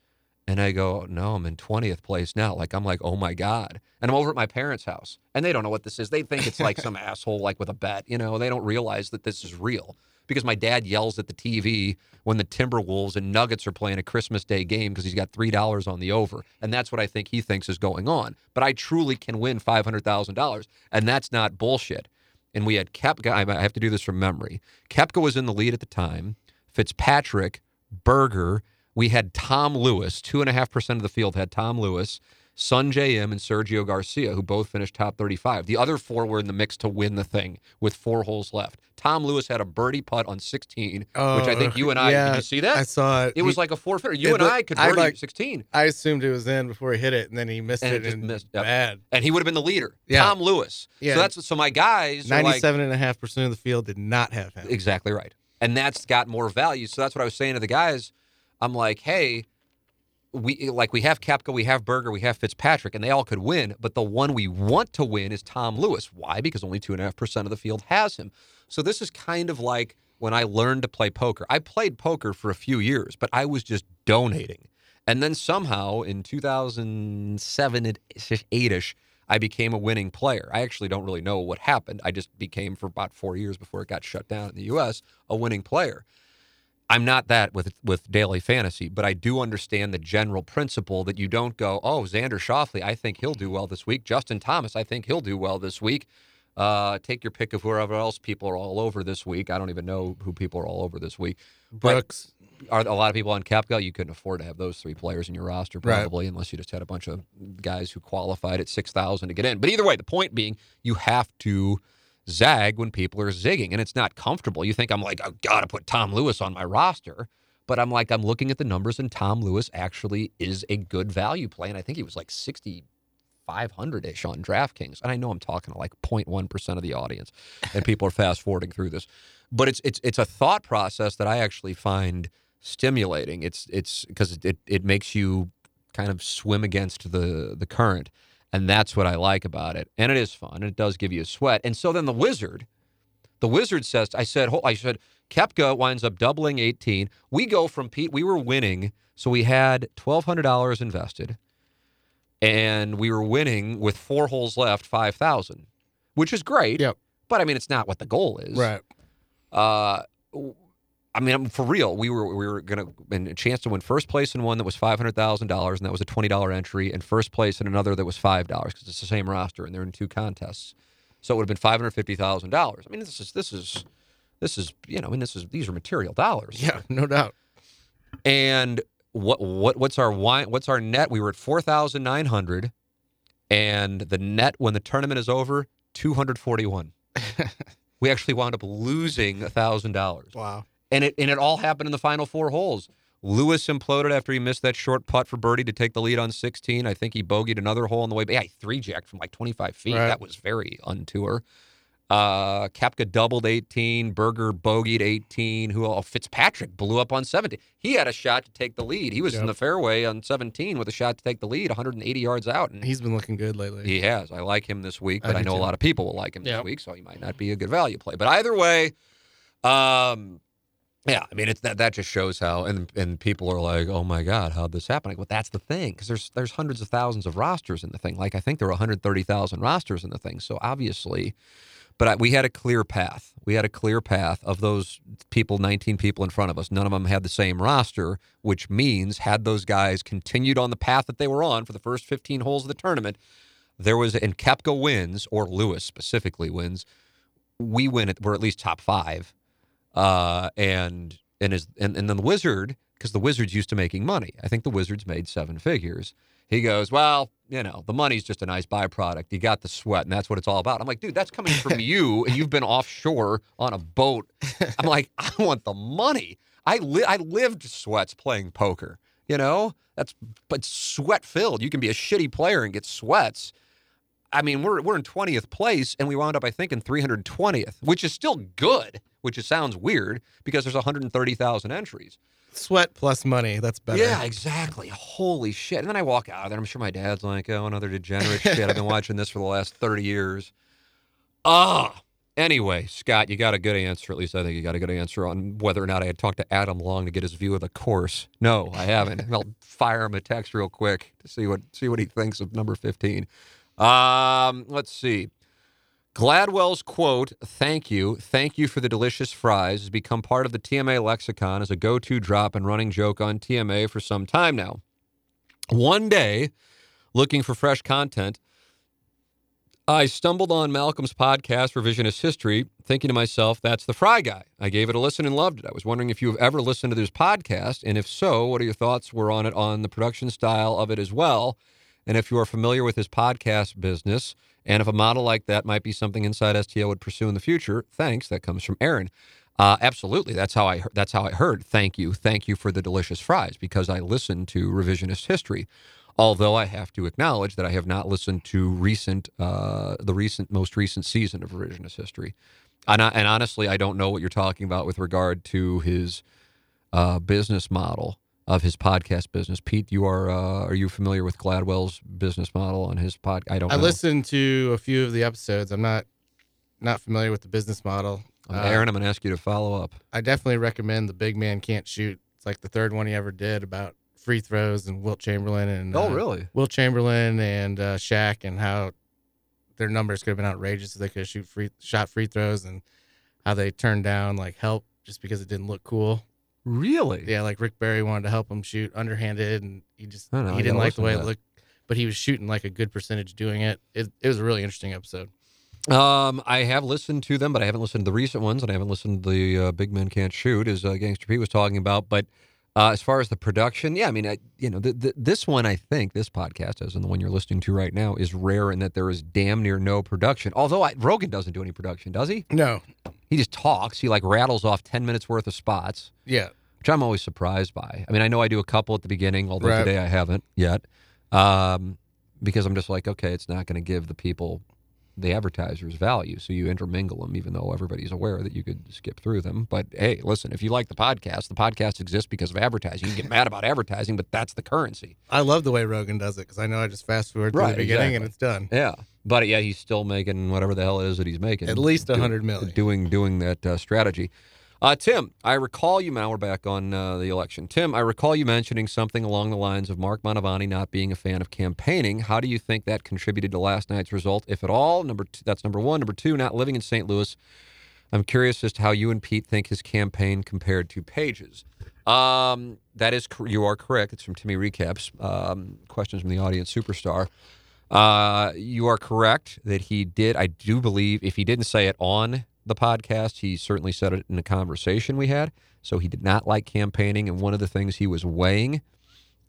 And I go, "No, I'm in 20th place now." Like I'm like, "Oh my god!" And I'm over at my parents' house, and they don't know what this is. They think it's like some asshole like with a bet. You know, they don't realize that this is real because my dad yells at the TV when the Timberwolves and Nuggets are playing a Christmas Day game because he's got three dollars on the over, and that's what I think he thinks is going on. But I truly can win five hundred thousand dollars, and that's not bullshit. And we had Koepka. I have to do this from memory. Koepka was in the lead at the time. Fitzpatrick, Berger. We had Tom Lewis. Two and a half percent of the field had Tom Lewis, Sungjae Im and Sergio Garcia, who both finished top 35. The other four were in the mix to win the thing with four holes left. Tom Lewis had a birdie putt on 16, which I think oh, you and I yeah, did you see that? I saw it. it was He- like a four footer. You and looked- I could I birdie like- 16. I assumed it was in before he hit it, and then he missed And it it, and missed, yep. bad. And he would have been the leader. Yeah. Tom Lewis. Yeah. So that's so my guys are like Ninety-seven and a half percent of the field did not have him. Exactly right. And that's got more value. So that's what I was saying to the guys. I'm like, hey, we like we have Koepka, we have Berger, we have Fitzpatrick, and they all could win, but the one we want to win is Tom Lewis. Why? Because only two and a half percent of the field has him. So this is kind of like when I learned to play poker. I played poker for a few years, but I was just donating. And then somehow in 2007 8 ish, I became a winning player. I actually don't really know what happened. I just became, for about four years before it got shut down in the U.S., a winning player. I'm not that with with daily fantasy, but I do understand the general principle that you don't go, oh, Xander Schauffele, I think he'll do well this week. Justin Thomas, I think he'll do well this week. Uh, take your pick of whoever else people are all over this week. I don't even know who people are all over this week. But are a lot of people on Koepka? You couldn't afford to have those three players in your roster, Right. probably, unless you just had a bunch of guys who qualified at six thousand to get in. But either way, the point being, you have to zag when people are zigging, and it's not comfortable. You think I'm like, I gotta put Tom Lewis on my roster, but I'm like, I'm looking at the numbers, and Tom Lewis actually is a good value play, and I think he was like 6,500 ish on DraftKings. And I know I'm talking to like 0.1% of the audience and people are fast forwarding through this. But it's it's it's a thought process that I actually find stimulating. It's it's because it, it makes you kind of swim against the the current. And that's what I like about it. And it is fun. And it does give you a sweat. And so then the wizard, the wizard says, I said, I said, Koepka winds up doubling 18. We go from Pete, we were winning. So we had $1,200 invested and we were winning with four holes left, 5,000, which is great. Yep. But I mean, it's not what the goal is. Right. Uh, I mean, for real, we were we were gonna and a chance to win first place in one that was five hundred thousand dollars, and that was a twenty dollar entry, and first place in another that was five dollars because it's the same roster, and they're in two contests, so it would have been five hundred fifty thousand dollars. I mean, this is this is this is you know, I mean, this is these are material dollars. Yeah, no doubt. And what what what's our wine? What's our net? We were at four thousand nine hundred, and the net when the tournament is over, two hundred forty one. we actually wound up losing a thousand dollars Wow. And it and it all happened in the final four holes. Lewis imploded after he missed that short putt for birdie to take the lead on 16. I think he bogeyed another hole on the way. But yeah, he three jacked from like 25 feet. Right. That was very untour. Uh, Koepka doubled 18. Berger bogeyed 18. Who oh, Fitzpatrick blew up on 17. He had a shot to take the lead. He was in the fairway on 17 with a shot to take the lead, 180 yards out, and He's been looking good lately. he has. I like him this week, but I, do know a lot of people will like him Yeah. this week, so he might not be a good value play. But either way, um, yeah, I mean, it's that that just shows how, and and people are like, oh my god, how'd this happen? Like, well, that's the thing, because there's there's hundreds of thousands of rosters in the thing. Like, I think there are 130,000 rosters in the thing, so obviously. But I, we had a clear path. We had a clear path of those people, 19 people in front of us. None of them had the same roster, which means had those guys continued on the path that they were on for the first 15 holes of the tournament, there was and Koepka wins or Lewis specifically wins. We win it. We're at least top five, uh, and and is and, and then the Wizard because the Wizards used to making money. I think the Wizards made seven figures. He goes, well, you know, the money's just a nice byproduct. You got the sweat, and that's what it's all about. I'm like, dude, that's coming from you, and you've been offshore on a boat. I'm like, I want the money. I li- I lived sweats playing poker. You know, that's but sweat filled. You can be a shitty player and get sweats. I mean, we're we're in 20th place, and we wound up, I think, in 320th, which is still good. Which is, sounds weird because there's 130,000 entries. Sweat plus money. That's better. Yeah, exactly. Holy shit. And then I walk out of there. I'm sure my dad's like, oh, another degenerate shit. I've been watching this for the last 30 years. Ah. Anyway, Scott, you got a good answer. At least I think you got a good answer on whether or not I had talked to Adam Long to get his view of the course. No, I haven't. I'll fire him a text real quick to see what see what he thinks of number 15. Um, let's see. Gladwell's quote, thank you, thank you for the delicious fries, has become part of the TMA lexicon as a go to drop and running joke on TMA for some time now. One day, looking for fresh content, I stumbled on Malcolm's podcast, Revisionist History, thinking to myself, that's the Fry Guy. I gave it a listen and loved it. I was wondering if you've ever listened to this podcast, and if so, what are your thoughts were on it on the production style of it as well? And if you are familiar with his podcast business, and if a model like that might be something Inside STL would pursue in the future, thanks. That comes from Aaron. Uh, absolutely, that's how I that's how I heard. Thank you, thank you for the delicious fries because I listened to revisionist history. Although I have to acknowledge that I have not listened to recent uh, the recent most recent season of revisionist history, and, I, and honestly, I don't know what you're talking about with regard to his uh, business model of his podcast business. Pete, you are uh, are you familiar with Gladwell's business model on his pod? I don't. I know. listened to a few of the episodes. I'm not not familiar with the business model. Um, Uh, Aaron, I'm going to ask you to follow up. I definitely recommend the Big Man Can't Shoot. It's like the third one he ever did about free throws and Wilt Chamberlain and Oh, uh, really? Wilt Chamberlain and uh, Shaq and how their numbers could have been outrageous if they could have shoot free shot free throws and how they turned down like help just because it didn't look cool. Really? Yeah, like Rick Barry wanted to help him shoot underhanded and he just I know, I he didn't gotta like the listen way it that. looked, but he was shooting like a good percentage doing it. It it was a really interesting episode. Um, I have listened to them, but I haven't listened to the recent ones, and I haven't listened to the uh, Big Men Can't Shoot, as uh, Gangster Pete was talking about. But uh, as far as the production, yeah, I mean, I, you know, th- th- this one, I think, this podcast, as in the one you're listening to right now, is rare in that there is damn near no production. Although I, Rogan doesn't do any production, does he? No. He just talks. He like rattles off ten minutes worth of spots, Yeah. which I'm always surprised by. I mean, I know I do a couple at the beginning, although Right. today I haven't yet, um, because I'm just like, okay, it's not going to give the people the advertisers value. So you intermingle them, even though everybody's aware that you could skip through them. But hey, listen, if you like the podcast, the podcast exists because of advertising. You can get mad about advertising, but that's the currency. I love the way Rogan does it because I know I just fast forward to Right, the beginning exactly. and it's done. Yeah. But yeah, he's still making whatever the hell it is that he's making. At least a hundred million. Doing doing that uh, strategy. Uh, Tim, I recall you. Now we're back on uh, the election. Tim, I recall you mentioning something along the lines of Mark Mantovani not being a fan of campaigning. How do you think that contributed to last night's result, if at all? Number two, that's number one. Number two, not living in St. Louis. I'm curious as to how you and Pete think his campaign compared to Page's. Um, that is, you are correct. It's from Timmy Recaps. Um, questions from the audience, superstar. Uh, you are correct that he did. I do believe if he didn't say it on the podcast, he certainly said it in a conversation we had. So he did not like campaigning, and one of the things he was weighing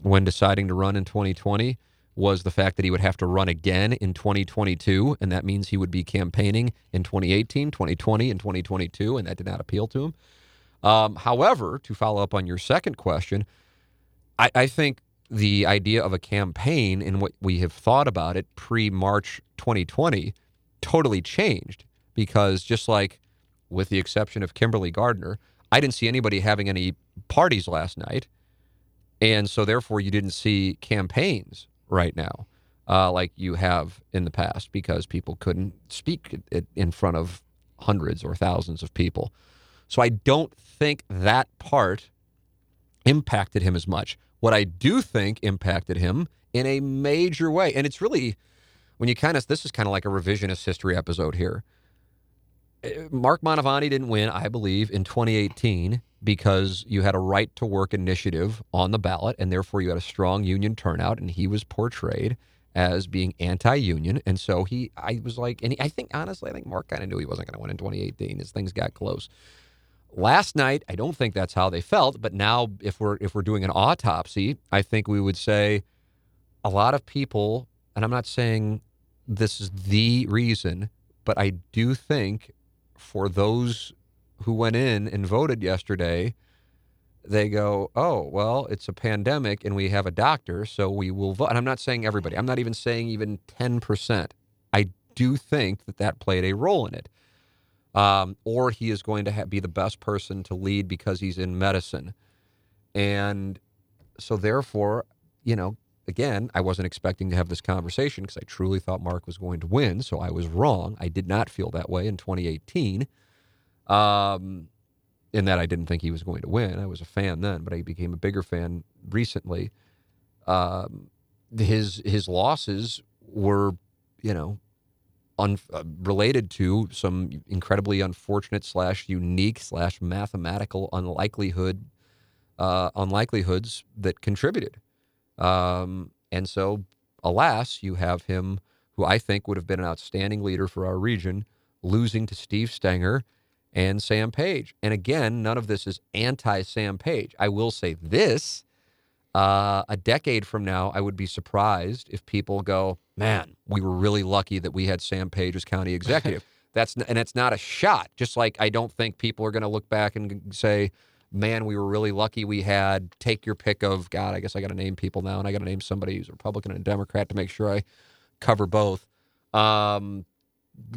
when deciding to run in 2020 was the fact that he would have to run again in 2022, and that means he would be campaigning in 2018, 2020, and 2022, and that did not appeal to him. Um, however, to follow up on your second question, I, I think the idea of a campaign and what we have thought about it pre March 2020 totally changed because just like with the exception of Kimberly Gardner, I didn't see anybody having any parties last night. And so therefore you didn't see campaigns right now uh, like you have in the past because people couldn't speak in front of hundreds or thousands of people. So I don't think that part impacted him as much. What I do think impacted him in a major way, and it's really when you kind of this is kind of like a revisionist history episode here. Mark Mantovani didn't win, I believe, in 2018 because you had a right to work initiative on the ballot, and therefore you had a strong union turnout, and he was portrayed as being anti-union, and so he, I was like, and he, I think honestly, I think Mark kind of knew he wasn't going to win in 2018 as things got close. Last night, I don't think that's how they felt, but now if we're if we're doing an autopsy, I think we would say a lot of people, and I'm not saying this is the reason, but I do think for those who went in and voted yesterday, they go, oh, well, it's a pandemic and we have a doctor, so we will vote. And I'm not saying everybody, I'm not even saying even 10%. I do think that that played a role in it. Um, or he is going to ha- be the best person to lead because he's in medicine. And so, therefore, you know, again, I wasn't expecting to have this conversation because I truly thought Mark was going to win. So I was wrong. I did not feel that way in 2018. Um, in that I didn't think he was going to win. I was a fan then, but I became a bigger fan recently. Um, his his losses were, you know, un, uh, related to some incredibly unfortunate slash unique slash mathematical unlikelihood uh, unlikelihoods that contributed. Um, and so, alas, you have him, who I think would have been an outstanding leader for our region, losing to Steve Stenger and Sam Page. And again, none of this is anti Sam Page. I will say this Uh, a decade from now, I would be surprised if people go, "Man, we were really lucky that we had Sam Page as county executive." That's and it's not a shot. Just like I don't think people are going to look back and say, "Man, we were really lucky we had." Take your pick of God. I guess I got to name people now, and I got to name somebody who's Republican and Democrat to make sure I cover both. Um,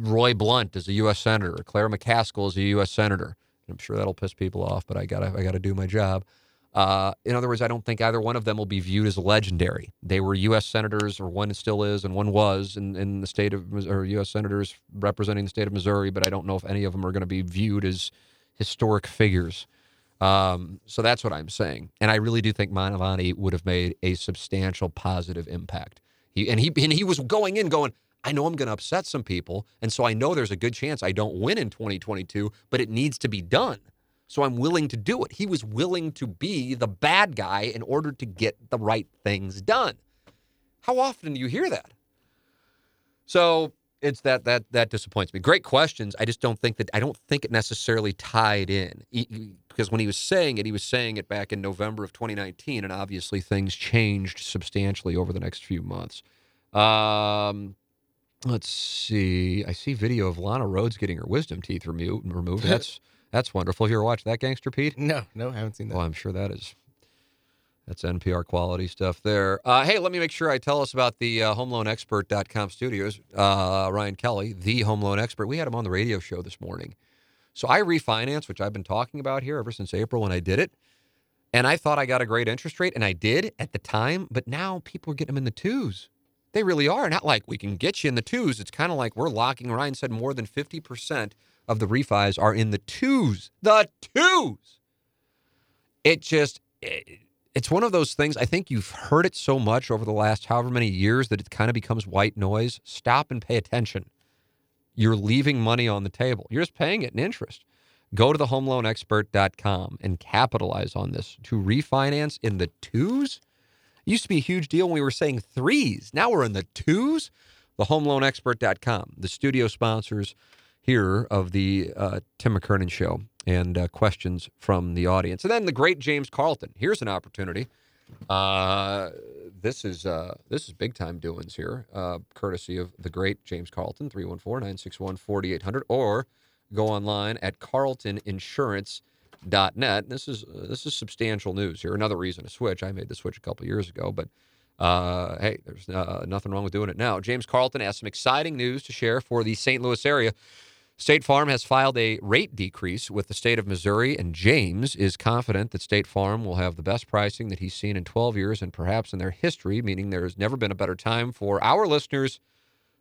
Roy Blunt is a U.S. senator. Claire McCaskill is a U.S. senator. I'm sure that'll piss people off, but I gotta I gotta do my job. Uh, in other words, I don't think either one of them will be viewed as legendary. They were U.S. senators, or one still is, and one was in, in the state of or U.S. senators representing the state of Missouri. But I don't know if any of them are going to be viewed as historic figures. Um, so that's what I'm saying, and I really do think Mantovani would have made a substantial positive impact. He and he and he was going in going. I know I'm going to upset some people, and so I know there's a good chance I don't win in 2022, but it needs to be done. So I'm willing to do it. He was willing to be the bad guy in order to get the right things done. How often do you hear that? So it's that that that disappoints me. Great questions. I just don't think that I don't think it necessarily tied in he, because when he was saying it, he was saying it back in November of 2019, and obviously things changed substantially over the next few months. Um, let's see. I see video of Lana Rhoades getting her wisdom teeth removed. Removed. That's that's wonderful. Have you ever watched that, Gangster Pete? No, no, I haven't seen that. Well, I'm sure that is. That's NPR quality stuff there. Uh, hey, let me make sure I tell us about the uh, homeloanexpert.com studios. Uh, Ryan Kelley, the home loan expert. We had him on the radio show this morning. So I refinance, which I've been talking about here ever since April when I did it. And I thought I got a great interest rate, and I did at the time. But now people are getting them in the twos. They really are. Not like we can get you in the twos. It's kind of like we're locking. Ryan said more than 50% of the refis are in the twos. The twos. It just, it's one of those things. I think you've heard it so much over the last however many years that it kind of becomes white noise. Stop and pay attention. You're leaving money on the table, you're just paying it in interest. Go to the homeloanexpert.com and capitalize on this to refinance in the twos. It used to be a huge deal when we were saying threes. Now we're in the twos. The homeloanexpert.com, the studio sponsors here of the uh, Tim McKernan Show and uh, questions from the audience. And then the great James Carlton. Here's an opportunity. Uh, this is uh, this is big time doings here, uh, courtesy of the great James Carlton, 314-961-4800, or go online at carltoninsurance.net. This is uh, this is substantial news here. Another reason to switch. I made the switch a couple years ago, but uh, hey, there's nothing wrong with doing it now. James Carlton has some exciting news to share for the St. Louis area. State Farm has filed a rate decrease with the state of Missouri, and James is confident that State Farm will have the best pricing that he's seen in 12 years and perhaps in their history, meaning there has never been a better time for our listeners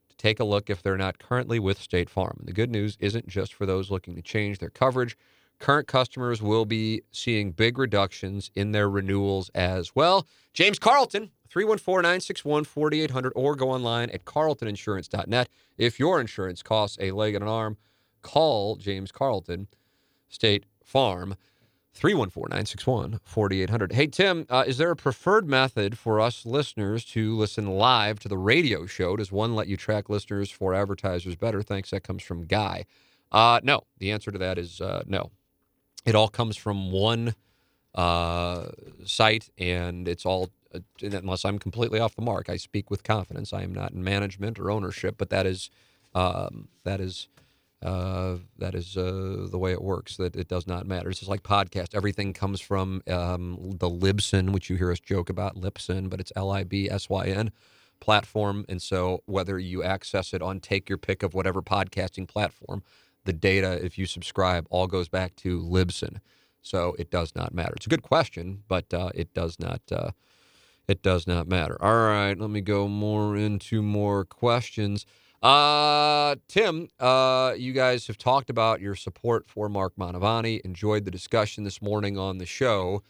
to take a look if they're not currently with State Farm. And the good news isn't just for those looking to change their coverage. Current customers will be seeing big reductions in their renewals as well. James Carlton, 314 961 4800, or go online at carltoninsurance.net. If your insurance costs a leg and an arm, call James Carlton, State Farm, 314 961 4800. Hey, Tim, uh, is there a preferred method for us listeners to listen live to the radio show? Does one let you track listeners for advertisers better? Thanks. That comes from Guy. Uh, no, the answer to that is uh, no. It all comes from one uh, site, and it's all uh, unless I'm completely off the mark. I speak with confidence. I am not in management or ownership, but that is um, that is uh, that is uh, the way it works. That it does not matter. It's just like podcast. Everything comes from um, the Libsyn, which you hear us joke about Libsyn, but it's L I B S Y N platform. And so whether you access it on take your pick of whatever podcasting platform, the data, if you subscribe, all goes back to Libsyn. So it does not matter. It's a good question, but uh, it does not. Uh, it does not matter. All right, let me go more into more questions. Uh, Tim, uh, you guys have talked about your support for Mark Mantovani. Enjoyed the discussion this morning on the show.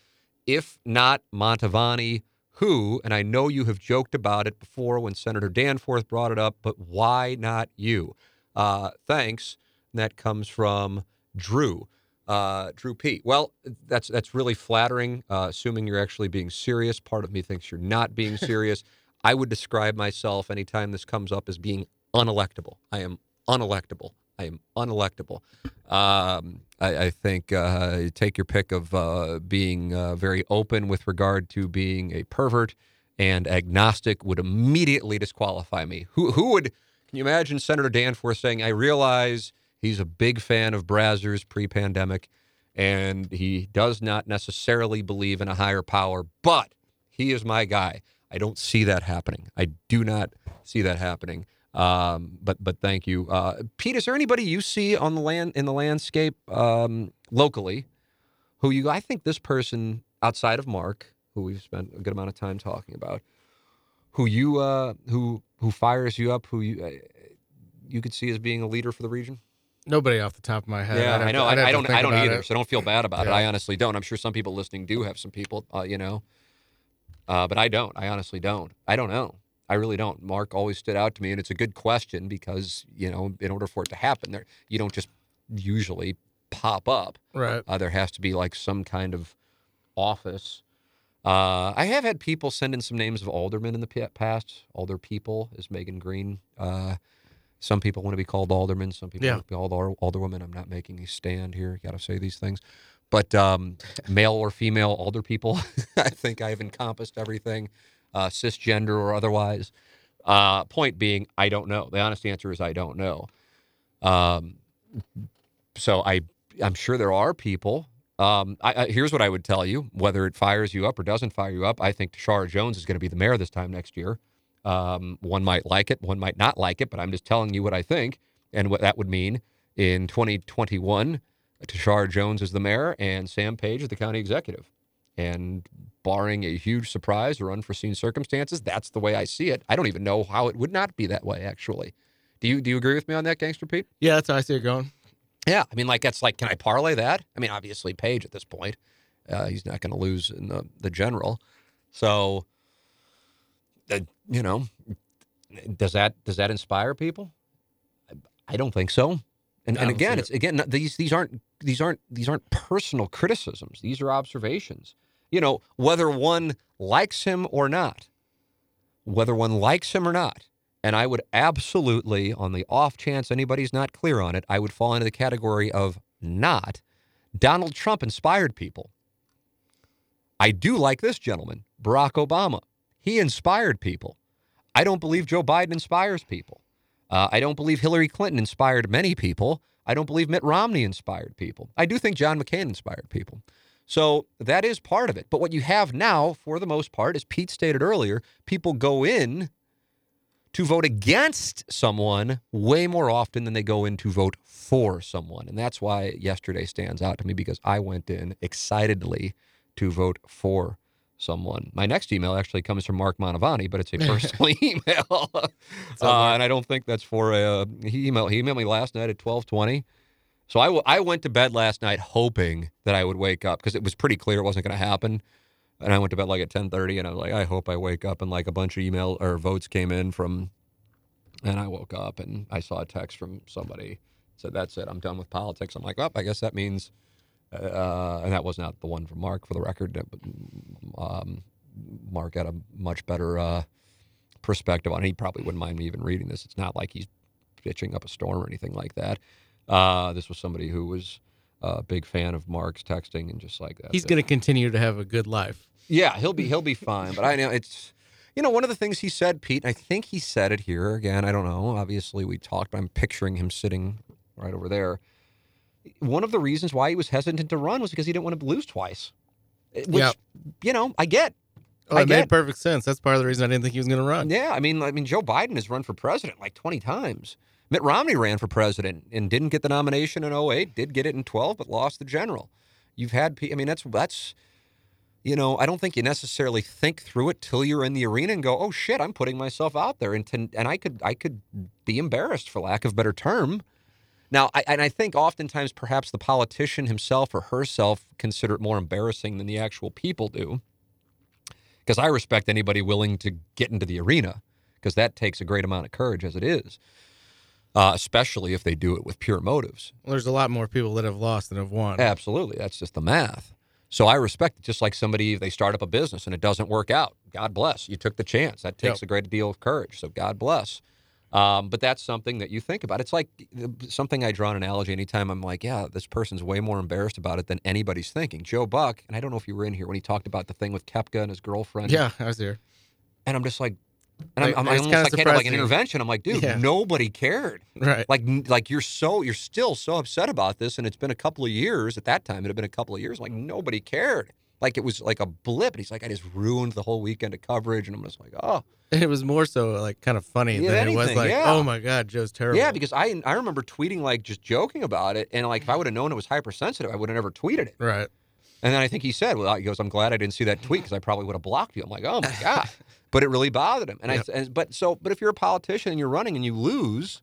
If not Mantovani, who? And I know you have joked about it before when Senator Danforth brought it up, but why not you? Uh, thanks. that comes from Drew. Uh, Drew P. Well, that's that's really flattering. Uh, assuming you're actually being serious. Part of me thinks you're not being serious. I would describe myself anytime this comes up as being unelectable. I am unelectable. I am unelectable. Um, I, I, think uh, take your pick of uh, being uh, very open with regard to being a pervert and agnostic would immediately disqualify me. Who who would? Can you imagine Senator Danforth saying, "I realize he's a big fan of Brazzers pre-pandemic, and he does not necessarily believe in a higher power, but he is my guy." I don't see that happening. I do not see that happening. Um, but but thank you, uh, Pete. Is there anybody you see on the land in the landscape um, locally who you? I think this person outside of Mark, who we've spent a good amount of time talking about, who you uh, who who fires you up, who you uh, you could see as being a leader for the region. Nobody off the top of my head. Yeah, I know. To, I, I, don't. I don't either. It. So don't feel bad about yeah. it. I honestly don't. I'm sure some people listening do have some people. Uh, you know, uh, but I don't. I honestly don't. I don't know. I really don't. Mark always stood out to me, and it's a good question because you know, in order for it to happen, there you don't just usually pop up. Right. Uh, there has to be like some kind of office. Uh, I have had people send in some names of aldermen in the past. Alder people is Megan Green. Uh, some people want to be called aldermen. Some people Yeah. want to be called alderwomen. I'm not making a stand here. Got to say these things. But um, male or female alder people, I think I've encompassed everything, uh, cisgender or otherwise. Uh, point being, I don't know. The honest answer is I don't know. Um, so I, I'm sure there are people. Um, I, I, here's what I would tell you: whether it fires you up or doesn't fire you up, I think Tishaura Jones is going to be the mayor this time next year. Um, one might like it, one might not like it, but I'm just telling you what I think and what that would mean in 2021. Tishaura Jones is the mayor and Sam Page is the county executive. And barring a huge surprise or unforeseen circumstances, that's the way I see it. I don't even know how it would not be that way, actually. Do you do you agree with me on that, Gangster Pete? Yeah, that's how I see it going. Yeah, I mean, like that's like, can I parlay that? I mean, obviously Page at this point, uh, he's not going to lose in the the general. So, uh, you know, does that does that inspire people? I don't think so. And, and again, it's again these these aren't these aren't these aren't personal criticisms. These are observations. You know, whether one likes him or not, whether one likes him or not, and I would absolutely, on the off chance anybody's not clear on it, I would fall into the category of not. Donald Trump inspired people. I do like this gentleman, Barack Obama. He inspired people. I don't believe Joe Biden inspires people. Uh, I don't believe Hillary Clinton inspired many people. I don't believe Mitt Romney inspired people. I do think John McCain inspired people. So that is part of it. But what you have now, for the most part, as Pete stated earlier, people go in to vote against someone way more often than they go in to vote for someone. And that's why yesterday stands out to me because I went in excitedly to vote for someone. My next email actually comes from Mark Mantovani, but it's a personal email, uh, and I don't think that's for a. He emailed he emailed me last night at twelve twenty. So I, w- I went to bed last night hoping that I would wake up because it was pretty clear it wasn't going to happen. And I went to bed like at ten thirty, and I was like, I hope I wake up and like a bunch of email or votes came in from. And I woke up and I saw a text from somebody said, "That's it. I'm done with politics." I'm like, "Well, I guess that means." Uh, and that was not the one from Mark, for the record. Um, Mark had a much better uh, perspective on it. He probably wouldn't mind me even reading this. It's not like he's pitching up a storm or anything like that. Uh, this was somebody who was a big fan of Mark's texting and just like that. He's going to continue to have a good life. Yeah, he'll be he'll be fine. But I know it's you know one of the things he said, Pete. I think he said it here again. I don't know. Obviously, we talked. I'm picturing him sitting right over there one of the reasons why he was hesitant to run was because he didn't want to lose twice. Which, yeah. you know, I get. Oh, I it get. made perfect sense. That's part of the reason I didn't think he was going to run. Yeah, I mean, I mean, Joe Biden has run for president like 20 times. Mitt Romney ran for president and didn't get the nomination in 08, did get it in 12, but lost the general. You've had, I mean, that's that's, you know, I don't think you necessarily think through it till you're in the arena and go, oh shit, I'm putting myself out there, and to, and I could I could be embarrassed for lack of better term. Now, I, and I think oftentimes perhaps the politician himself or herself consider it more embarrassing than the actual people do. Because I respect anybody willing to get into the arena, because that takes a great amount of courage as it is, uh, especially if they do it with pure motives. Well, there's a lot more people that have lost than have won. Absolutely. That's just the math. So I respect it. Just like somebody, they start up a business and it doesn't work out. God bless. You took the chance. That takes Yep. a great deal of courage. So God bless. Um, but that's something that you think about. It's like uh, something I draw an analogy anytime I'm like, yeah, this person's way more embarrassed about it than anybody's thinking. Joe Buck, and I don't know if you were in here when he talked about the thing with Koepka and his girlfriend. Yeah, I was there. And I'm just like, and I'm, Like, I'm it's almost like, had like an intervention. I'm like, dude, Yeah. nobody cared. Right. Like, like you're so, you're still so upset about this, and it's been a couple of years. At that time, it had been a couple of years. Like nobody cared. Like it was like a blip. And he's like, I just ruined the whole weekend of coverage, and I'm just like, oh, And it was more so like kind of funny Yeah, than it was like, yeah. oh my god, Joe's terrible. yeah, because I I remember tweeting like just joking about it, and like if I would have known it was hypersensitive, I would have never tweeted it. right. And then I think he said, "Well, he goes, I'm glad I didn't see that tweet because I probably would have blocked you." I'm like, "Oh my god!" But it really bothered him. And. I, and, but so, but if you're a politician and you're running and you lose,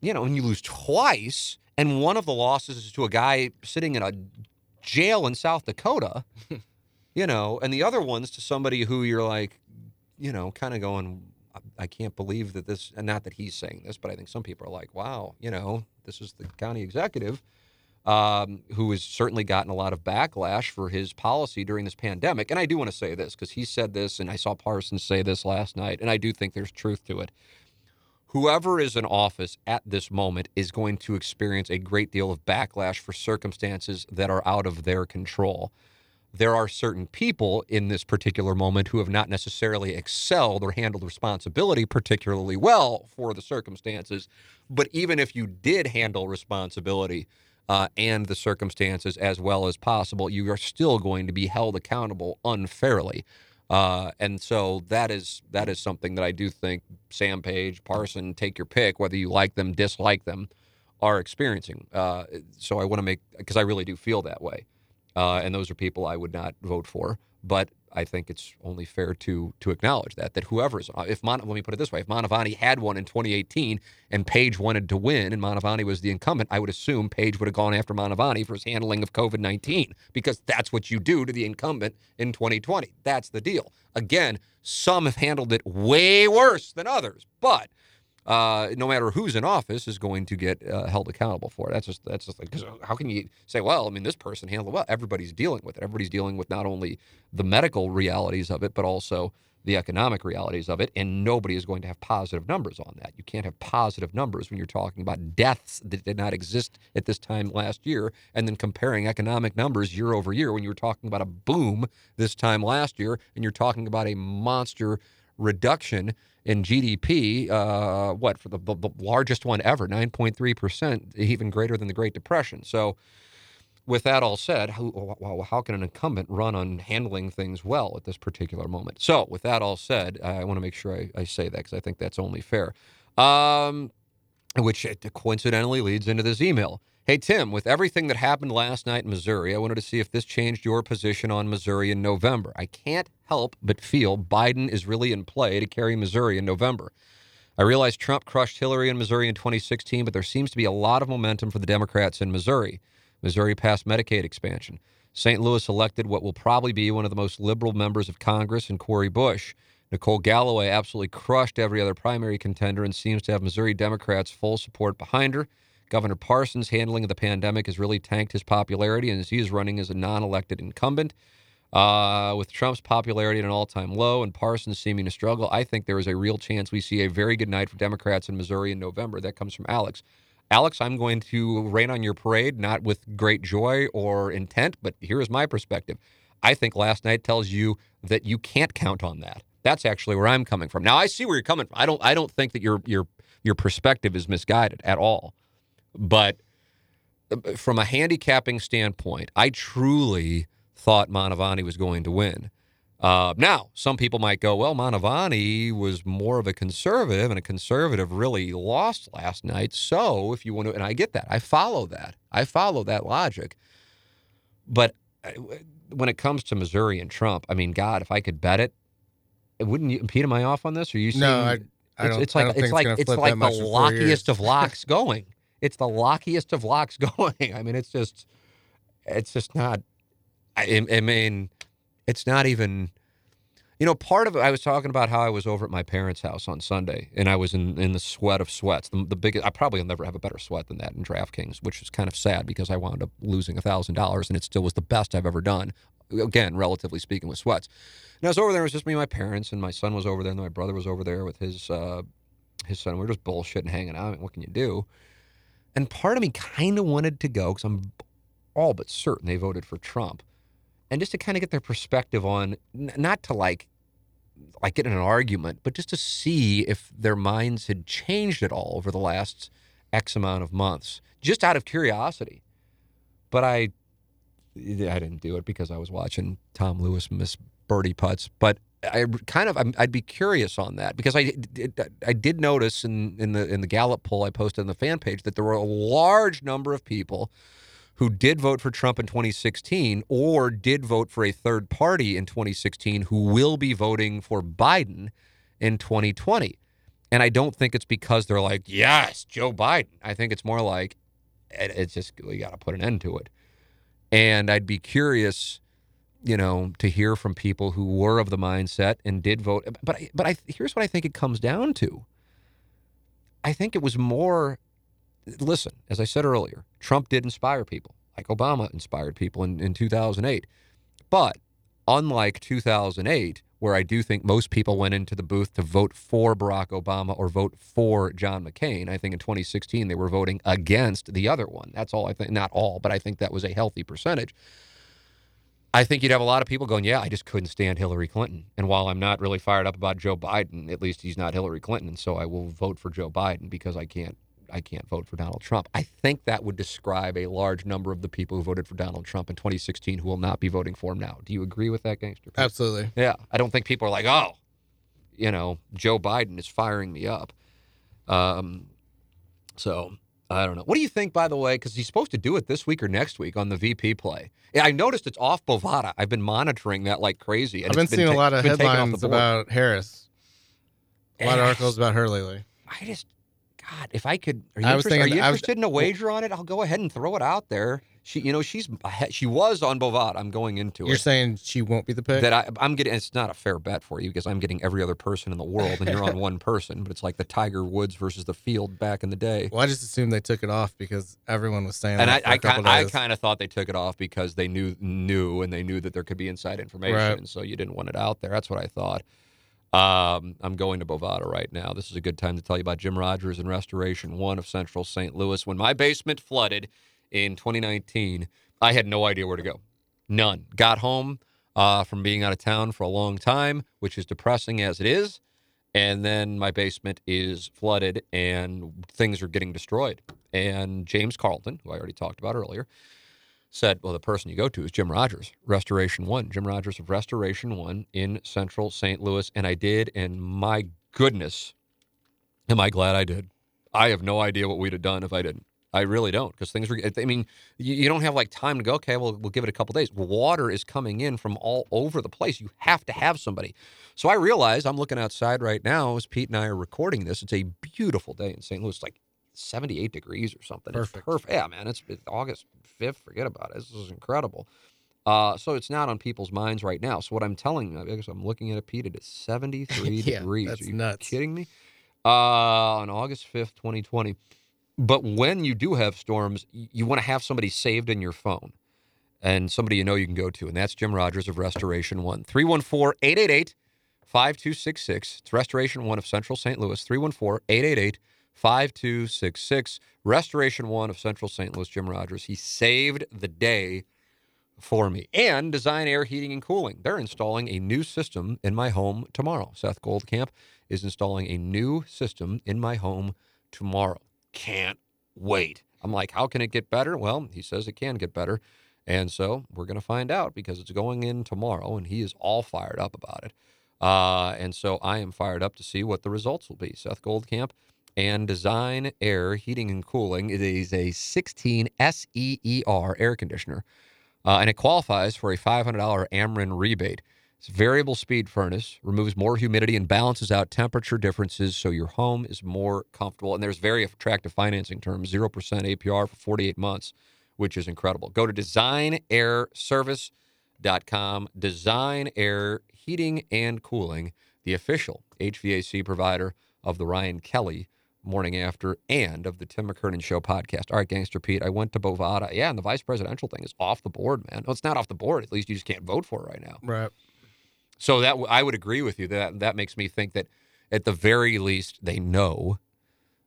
you know, and you lose twice, and one of the losses is to a guy sitting in a jail in South Dakota, you know, and the other one's to somebody who you're like, you know, kind of going, I- I can't believe that this, and not that he's saying this, but I think some people are like, wow, you know, this is the county executive um, who has certainly gotten a lot of backlash for his policy during this pandemic. And I do want to say this because he said this, and I saw Parsons say this last night, and I do think there's truth to it. Whoever is in office at this moment is going to experience a great deal of backlash for circumstances that are out of their control. There are certain people in this particular moment who have not necessarily excelled or handled responsibility particularly well for the circumstances. But even if you did handle responsibility, uh, and the circumstances as well as possible, you are still going to be held accountable unfairly. Uh, and so that is that is something that I do think Sam Page, Parson, take your pick, whether you like them, dislike them, are experiencing. Uh, so I want to make because I really do feel that way, uh, and those are people I would not vote for. But I think it's only fair to to acknowledge that that whoever is if Mon, let me put it this way: if Mantovani had won in 2018 and Page wanted to win and Mantovani was the incumbent, I would assume Page would have gone after Mantovani for his handling of COVID 19 because that's what you do to the incumbent in 2020. That's the deal. Again, some have handled it way worse than others, but uh, no matter who's in office is going to get uh, held accountable for it. That's just that's just because how can you say, well, I mean, this person handled it well? Everybody's dealing with it. Everybody's dealing with not only the medical realities of it, but also the economic realities of it, and nobody is going to have positive numbers on that. You can't have positive numbers when you're talking about deaths that did not exist at this time last year, and then comparing economic numbers year over year when you were talking about a boom this time last year, and you're talking about a monster reduction in GDP, uh, what for the, the, largest one ever, 9.3 percent, even greater than the Great Depression. So, with that all said, how, how, how can an incumbent run on handling things well at this particular moment? So, with that all said, I want to make sure I, I say that because I think that's only fair. Um, which coincidentally leads into this email. Hey, Tim, with everything that happened last night in Missouri, I wanted to see if this changed your position on Missouri in November. I can't help but feel Biden is really in play to carry Missouri in November. I realize Trump crushed Hillary in Missouri in 2016, but there seems to be a lot of momentum for the Democrats in Missouri. Missouri passed Medicaid expansion. St. Louis elected what will probably be one of the most liberal members of Congress in Cori Bush. Nicole Galloway absolutely crushed every other primary contender and seems to have Missouri Democrats' full support behind her. Governor Parsons' handling of the pandemic has really tanked his popularity and as he is running as a non elected incumbent. Uh, with Trump's popularity at an all time low and Parsons seeming to struggle, I think there is a real chance we see a very good night for Democrats in Missouri in November. That comes from Alex. Alex, I'm going to rain on your parade, not with great joy or intent, but here is my perspective. I think last night tells you that you can't count on that. That's actually where I'm coming from. Now I see where you're coming from. I don't I don't think that your your your perspective is misguided at all. But uh, from a handicapping standpoint, I truly thought Mantovani was going to win. Uh, now, some people might go, well, Mantovani was more of a conservative, and a conservative really lost last night. So, if you want to, and I get that, I follow that, I follow that logic. But uh, when it comes to Missouri and Trump, I mean, God, if I could bet it, wouldn't you, Pete? Am I off on this? Are you? No, I, I it's, don't. it's I like don't think it's like gonna it's like the much in four years. lockiest of locks going. It's the lockiest of locks going. I mean, it's just, it's just not. I, I mean, it's not even. You know, part of it. I was talking about how I was over at my parents' house on Sunday, and I was in, in the sweat of sweats. The, the biggest. I probably will never have a better sweat than that in DraftKings, which is kind of sad because I wound up losing a thousand dollars, and it still was the best I've ever done. Again, relatively speaking, with sweats. And I was over there. It was just me and my parents, and my son was over there, and my brother was over there with his uh, his son. We are just bullshitting, hanging out. what can you do? And part of me kind of wanted to go because I'm all but certain they voted for Trump, and just to kind of get their perspective on, not to like, like get in an argument, but just to see if their minds had changed at all over the last X amount of months, just out of curiosity. But I, I didn't do it because I was watching Tom Lewis miss birdie putts. But I kind of i would be curious on that because I I did notice in in the in the Gallup poll I posted on the fan page that there were a large number of people who did vote for Trump in 2016 or did vote for a third party in 2016 who will be voting for Biden in 2020. And I don't think it's because they're like, yes, Joe Biden. I think it's more like it's just we got to put an end to it. And I'd be curious you know, to hear from people who were of the mindset and did vote. But but I, here's what I think it comes down to. I think it was more. Listen, as I said earlier, Trump did inspire people, like Obama inspired people in, in 2008. But unlike 2008, where I do think most people went into the booth to vote for Barack Obama or vote for John McCain, I think in 2016 they were voting against the other one. That's all I think. Not all, but I think that was a healthy percentage. I think you'd have a lot of people going, yeah, I just couldn't stand Hillary Clinton. And while I'm not really fired up about Joe Biden, at least he's not Hillary Clinton, and so I will vote for Joe Biden because I can't I can't vote for Donald Trump. I think that would describe a large number of the people who voted for Donald Trump in 2016 who will not be voting for him now. Do you agree with that, gangster? Absolutely. Yeah. I don't think people are like, oh, you know, Joe Biden is firing me up. Um, so I don't know. What do you think, by the way? Because he's supposed to do it this week or next week on the VP play. Yeah, I noticed it's off Bovada. I've been monitoring that like crazy. I've been, been seeing ta- a lot of headlines about Harris. A lot of articles about her lately. I just, God, if I could, are you, I was thinking, are you interested was, in a wager on it? I'll go ahead and throw it out there. She, you know, she's she was on Bovat. I'm going into You're it. You're saying she won't be the pick. That I, I'm getting. It's not a fair bet for you because I'm getting every other person in the world, and you're on one person. But it's like the Tiger Woods versus the field back in the day. Well, I just assumed they took it off because everyone was saying. And I, I, kind, I kind of thought they took it off because they knew knew and they knew that there could be inside information, right. so you didn't want it out there. That's what I thought. Um, I'm going to Bovada right now. This is a good time to tell you about Jim Rogers and Restoration One of Central St. Louis. When my basement flooded in 2019, I had no idea where to go. None. Got home uh, from being out of town for a long time, which is depressing as it is. And then my basement is flooded and things are getting destroyed. And James Carlton, who I already talked about earlier, said, Well, the person you go to is Jim Rogers, Restoration One. Jim Rogers of Restoration One in central St. Louis. And I did. And my goodness, am I glad I did. I have no idea what we'd have done if I didn't. I really don't because things are. I mean, you, you, don't have like time to go. Okay, well, we'll give it a couple days. Water is coming in from all over the place. You have to have somebody. So I realize I'm looking outside right now as Pete and I are recording this. It's a beautiful day in St. Louis, like 78 degrees or something. Perfect. It's perfect. Yeah, man. It's, it's August 5th. Forget about it. This is incredible. Uh, so it's not on people's minds right now. So what I'm telling you, I guess I'm looking at it, Pete. It is 73 yeah, degrees. That's Are you nuts. kidding me? Uh, on August 5th, 2020. But when you do have storms, you want to have somebody saved in your phone and somebody you know you can go to. And that's Jim Rogers of Restoration One. 314 888 5266. It's Restoration One of Central St. Louis. 314 888 5266. Restoration One of Central St. Louis, Jim Rogers. He saved the day for me. And Design Aire Heating and Cooling. They're installing a new system in my home tomorrow. Seth Goldcamp is installing a new system in my home tomorrow can't wait. I'm like, how can it get better? Well, he says it can get better. And so we're going to find out because it's going in tomorrow, and he is all fired up about it. Uh, and so I am fired up to see what the results will be. Seth Goldcamp and Design Aire Heating and Cooling. It is a 16 SEER air conditioner, uh, and it qualifies for a $500 Ameren rebate. It's variable speed furnace, removes more humidity and balances out temperature differences so your home is more comfortable. And there's very attractive financing terms 0% APR for 48 months, which is incredible. Go to designairservice.com. Design Aire Heating and Cooling, the official HVAC provider of the Ryan Kelley Morning After and of the Tim McKernan Show podcast. All right, Gangster Pete, I went to Bovada. Yeah, and the vice presidential thing is off the board, man. Well, it's not off the board. At least you just can't vote for it right now. Right. So that I would agree with you that that makes me think that at the very least, they know,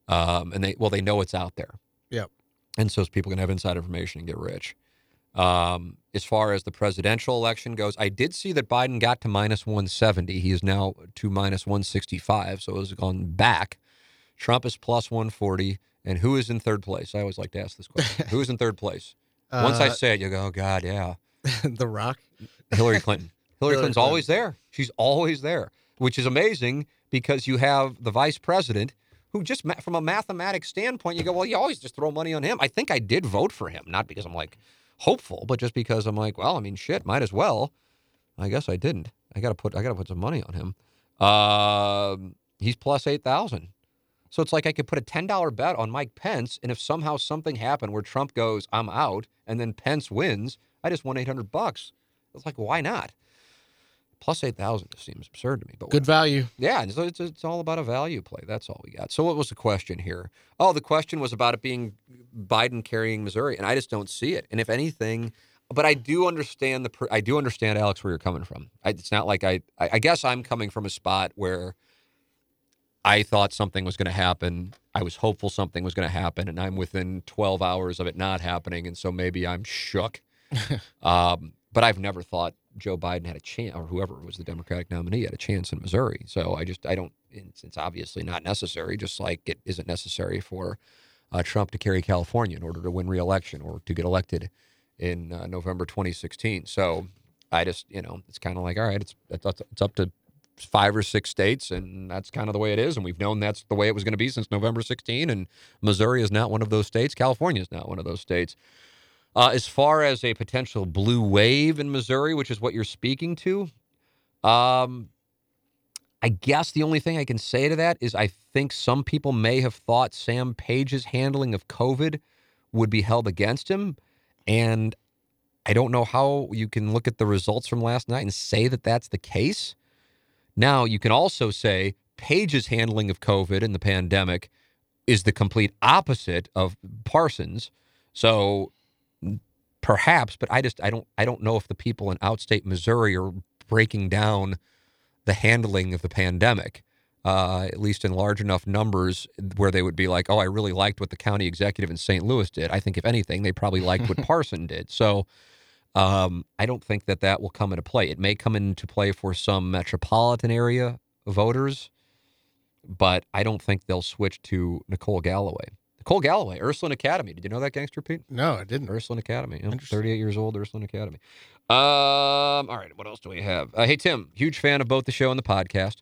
um, and they well, they know it's out there. Yep. And so people can have inside information and get rich. Um, as far as the presidential election goes, I did see that Biden got to minus 170. He is now to minus 165, so it has gone back. Trump is plus 140. And who is in third place? I always like to ask this question. who is in third place? Once I Uh, say it, you go, oh, God, yeah. the Rock. Hillary Clinton. Hillary Clinton's Clinton. always there. She's always there, which is amazing because you have the vice president who just ma- from a mathematics standpoint, you go, well, you always just throw money on him. I think I did vote for him, not because I'm like hopeful, but just because I'm like, well, I mean, shit, might as well. I guess I didn't. I gotta put I gotta put some money on him. Um, he's plus eight thousand. So it's like I could put a ten dollar bet on Mike Pence, and if somehow something happened where Trump goes, I'm out, and then Pence wins, I just won eight hundred bucks. It's like, why not? Plus eight thousand just seems absurd to me. But Good value. yeah, and so it's, it's all about a value play. That's all we got. So what was the question here? Oh, the question was about it being Biden carrying Missouri, and I just don't see it. And if anything, but I do understand the I do understand Alex where you're coming from. I, it's not like I, I I guess I'm coming from a spot where I thought something was going to happen. I was hopeful something was going to happen, and I'm within 12 hours of it not happening, and so maybe I'm shook. um, but I've never thought Joe Biden had a chance, or whoever was the Democratic nominee had a chance in Missouri. So I just I don't. It's, it's obviously not necessary, just like it isn't necessary for uh, Trump to carry California in order to win re-election or to get elected in uh, November 2016. So I just you know it's kind of like all right, it's it's it's up to five or six states, and that's kind of the way it is. And we've known that's the way it was going to be since November 16. And Missouri is not one of those states. California is not one of those states. Uh, as far as a potential blue wave in Missouri, which is what you're speaking to, um, I guess the only thing I can say to that is I think some people may have thought Sam Page's handling of COVID would be held against him. And I don't know how you can look at the results from last night and say that that's the case. Now, you can also say Page's handling of COVID and the pandemic is the complete opposite of Parson's. So perhaps, but I just I don't I don't know if the people in outstate Missouri are breaking down the handling of the pandemic. Uh, at least in large enough numbers where they would be like, oh, I really liked what the county executive in St. Louis did. I think, if anything, they probably liked what Parson did. So um, I don't think that that will come into play. It may come into play for some metropolitan area voters, but I don't think they'll switch to Nicole Galloway. Nicole Galloway, Ursuline Academy. Did you know that, Gangster Pete? No, I didn't. Ursuline Academy. Interesting. 38 years old, Ursuline Academy. Um, all right, what else do we have? Uh, hey, Tim, huge fan of both the show and the podcast.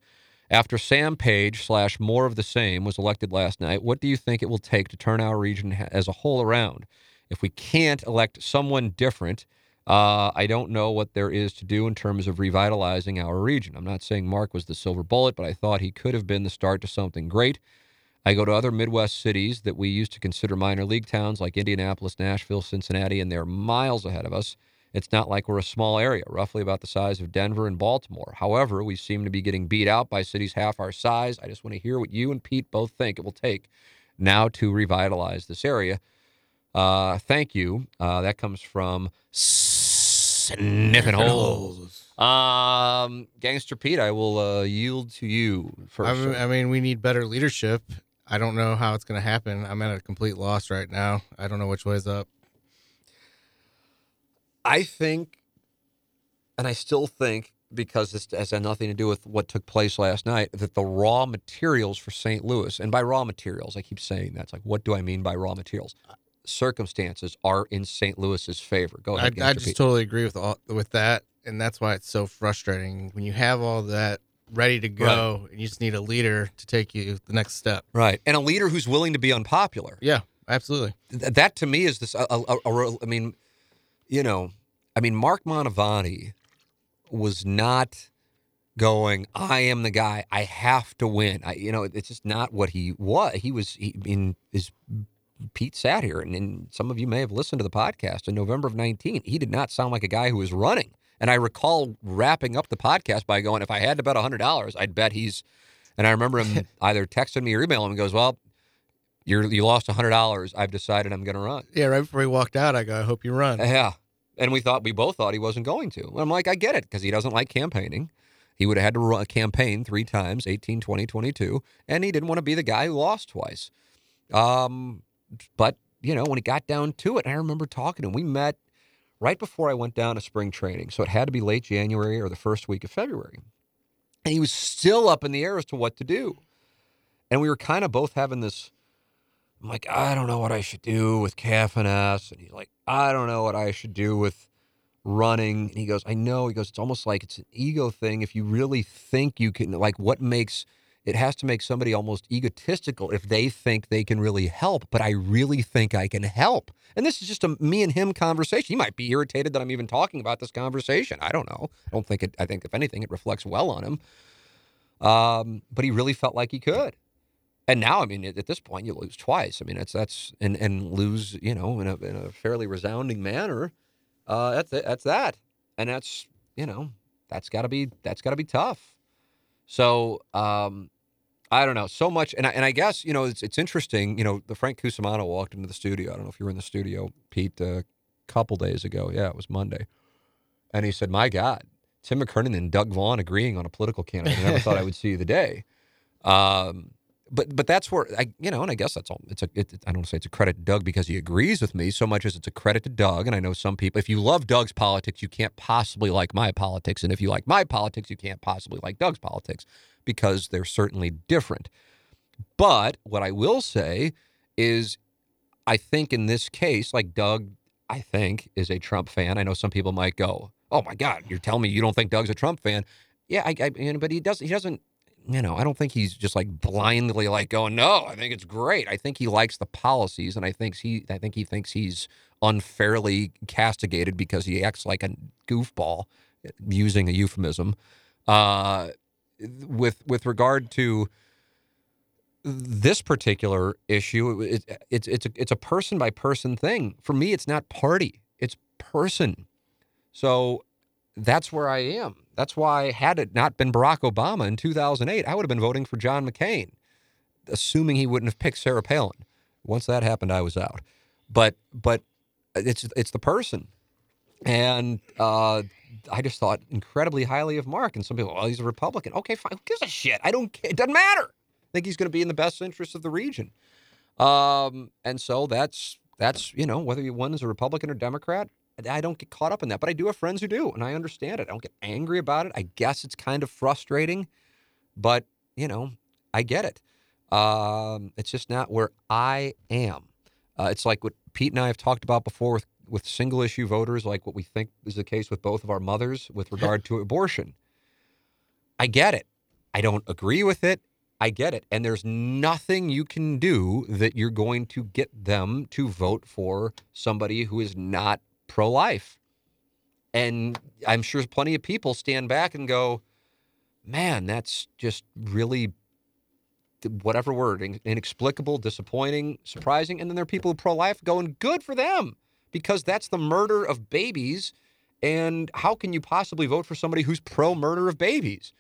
After Sam Page slash more of the same was elected last night, what do you think it will take to turn our region as a whole around? If we can't elect someone different, uh, I don't know what there is to do in terms of revitalizing our region. I'm not saying Mark was the silver bullet, but I thought he could have been the start to something great. I go to other Midwest cities that we used to consider minor league towns like Indianapolis, Nashville, Cincinnati, and they're miles ahead of us. It's not like we're a small area, roughly about the size of Denver and Baltimore. However, we seem to be getting beat out by cities half our size. I just want to hear what you and Pete both think it will take now to revitalize this area. Uh, thank you. Uh, that comes from Sniffing Holes. Um, Gangster Pete, I will uh, yield to you first. I mean, I mean, we need better leadership. I don't know how it's going to happen. I'm at a complete loss right now. I don't know which way's up. I think, and I still think, because this has had nothing to do with what took place last night, that the raw materials for St. Louis, and by raw materials, I keep saying that's like, what do I mean by raw materials? Circumstances are in St. Louis's favor. Go ahead. I Gangster just Pete. totally agree with all with that, and that's why it's so frustrating when you have all that ready to go, and you just need a leader to take you the next step. right, and a leader who's willing to be unpopular. Yeah, absolutely. Th- that to me is this. A, a, a, a- I mean, you know, I mean, Mark Mantovani was not going. I am the guy. I have to win. I, you know, it's just not what he was. He was. He, I mean, is Pete sat here, and, and some of you may have listened to the podcast in November of nineteen. He did not sound like a guy who was running. And I recall wrapping up the podcast by going, "If I had to bet hundred dollars, I'd bet he's." And I remember him either texting me or emailing me. He goes, "Well, you're you lost hundred dollars. I've decided I'm going to run." Yeah, right before he walked out, I go, I hope you run. Yeah. And we thought we both thought he wasn't going to. I'm like, I get it because he doesn't like campaigning, He would have had to run a campaign three times 18, 20, 22, and he didn't want to be the guy who lost twice. Um, but, you know, when he got down to it, I remember talking to him. We met right before I went down to spring training. So it had to be late January or the first week of February. And he was still up in the air as to what to do. And we were kind of both having this. I'm like, I don't know what I should do with CAF&S. And he's like, I don't know what I should do with running. And he goes, I know. He goes, it's almost like it's an ego thing. If you really think you can, like, what makes it has to make somebody almost egotistical if they think they can really help. But I really think I can help. And this is just a me and him conversation. He might be irritated that I'm even talking about this conversation. I don't know. I don't think it, I think if anything, it reflects well on him. Um, but he really felt like he could. And now, I mean, at this point, you lose twice. I mean, that's that's and and lose, you know, in a in a fairly resounding manner. Uh, that's that's that, and that's you know, that's got to be that's got to be tough. So um, I don't know so much, and I, and I guess you know it's it's interesting. You know, the Frank Cusimano walked into the studio. I don't know if you were in the studio, Pete, a couple days ago. Yeah, it was Monday, and he said, "My God, Tim McKernan and Doug Vaughn agreeing on a political candidate. I never thought I would see the day." Um, but but that's where I you know, and I guess that's all. It's a it, I don't say it's a credit to Doug because he agrees with me so much as it's a credit to Doug. And I know some people, if you love Doug's politics, you can't possibly like my politics, and if you like my politics, you can't possibly like Doug's politics because they're certainly different. But what I will say is, I think in this case, like Doug, I think is a Trump fan. I know some people might go, "Oh my God, you're telling me you don't think Doug's a Trump fan?" Yeah, I, I but he doesn't. He doesn't you know, I don't think he's just like blindly like going, no, I think it's great. I think he likes the policies and I think he I think he thinks he's unfairly castigated because he acts like a goofball using a euphemism. Uh, with with regard to this particular issue, it, it's it's a, it's a person by person thing. For me, it's not party; it's person. So that's where I am. That's why, had it not been Barack Obama in 2008, I would have been voting for John McCain, assuming he wouldn't have picked Sarah Palin. Once that happened, I was out. But but it's it's the person, and uh, I just thought incredibly highly of Mark. And some people, well, he's a Republican. Okay, fine. Who gives a shit? I don't. It doesn't matter. I think he's going to be in the best interest of the region. Um, and so that's that's you know whether you one is a Republican or Democrat, I don't get caught up in that, but I do have friends who do, and I understand it. I don't get angry about it. I guess it's kind of frustrating, but you know, I get it. Um, it's just not where I am. Uh, it's like what Pete and I have talked about before with with single issue voters, like what we think is the case with both of our mothers with regard to abortion. I get it. I don't agree with it. I get it. And there's nothing you can do that you're going to get them to vote for somebody who is not pro life. And I'm sure plenty of people stand back and go, man, that's just really whatever word, inexplicable, disappointing, surprising. And then there are people who pro life going, good for them, because that's the murder of babies. And how can you possibly vote for somebody who's pro murder of babies?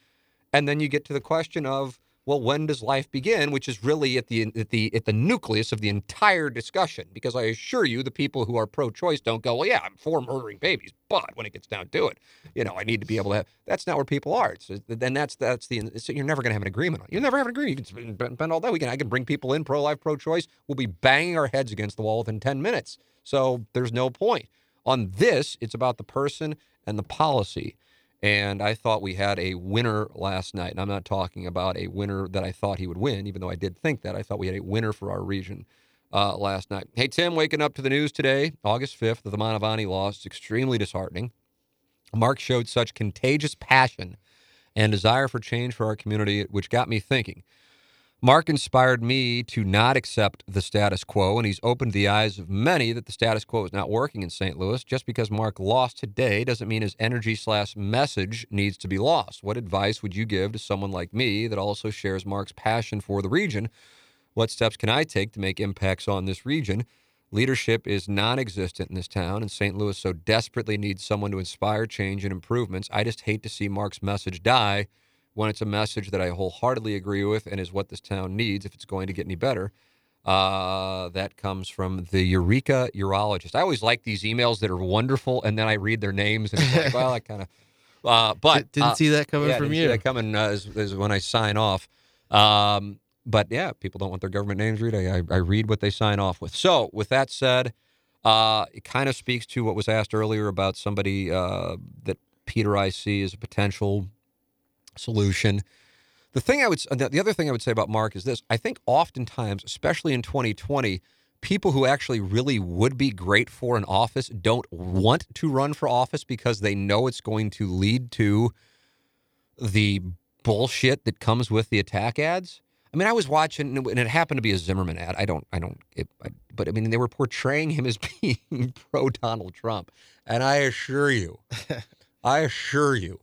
And then you get to the question of, well, when does life begin? Which is really at the at the at the nucleus of the entire discussion. Because I assure you, the people who are pro-choice don't go, well, yeah, I'm for murdering babies, but when it gets down to it, you know, I need to be able to. Have, that's not where people are. So then that's that's the. So you're never going to have an agreement on. You'll never have an agreement. You can spend all day. We can. I can bring people in pro-life, pro-choice. We'll be banging our heads against the wall within ten minutes. So there's no point. On this, it's about the person and the policy. And I thought we had a winner last night. And I'm not talking about a winner that I thought he would win, even though I did think that. I thought we had a winner for our region uh, last night. Hey, Tim, waking up to the news today, August 5th, the Mantovani loss. It's extremely disheartening. Mark showed such contagious passion and desire for change for our community, which got me thinking. Mark inspired me to not accept the status quo, and he's opened the eyes of many that the status quo is not working in St. Louis. Just because Mark lost today doesn't mean his energy slash message needs to be lost. What advice would you give to someone like me that also shares Mark's passion for the region? What steps can I take to make impacts on this region? Leadership is non existent in this town, and St. Louis so desperately needs someone to inspire change and improvements. I just hate to see Mark's message die when it's a message that I wholeheartedly agree with and is what this town needs if it's going to get any better. Uh, that comes from the Eureka Urologist. I always like these emails that are wonderful, and then I read their names and it's like, well, I kind of Uh, but Didn't uh, see that coming yeah, from didn't see you. that coming uh, is, is when I sign off. Um, but yeah, people don't want their government names read. I, I, I read what they sign off with. So with that said, uh, it kind of speaks to what was asked earlier about somebody uh, that Peter I see as a potential solution. The thing I would, the other thing I would say about Mark is this: I think oftentimes, especially in 2020, people who actually really would be great for an office don't want to run for office because they know it's going to lead to the bullshit that comes with the attack ads. I mean, I was watching, and it happened to be a Zimmerman ad. I don't, I don't, it, I, but I mean, they were portraying him as being pro Donald Trump, and I assure you, I assure you,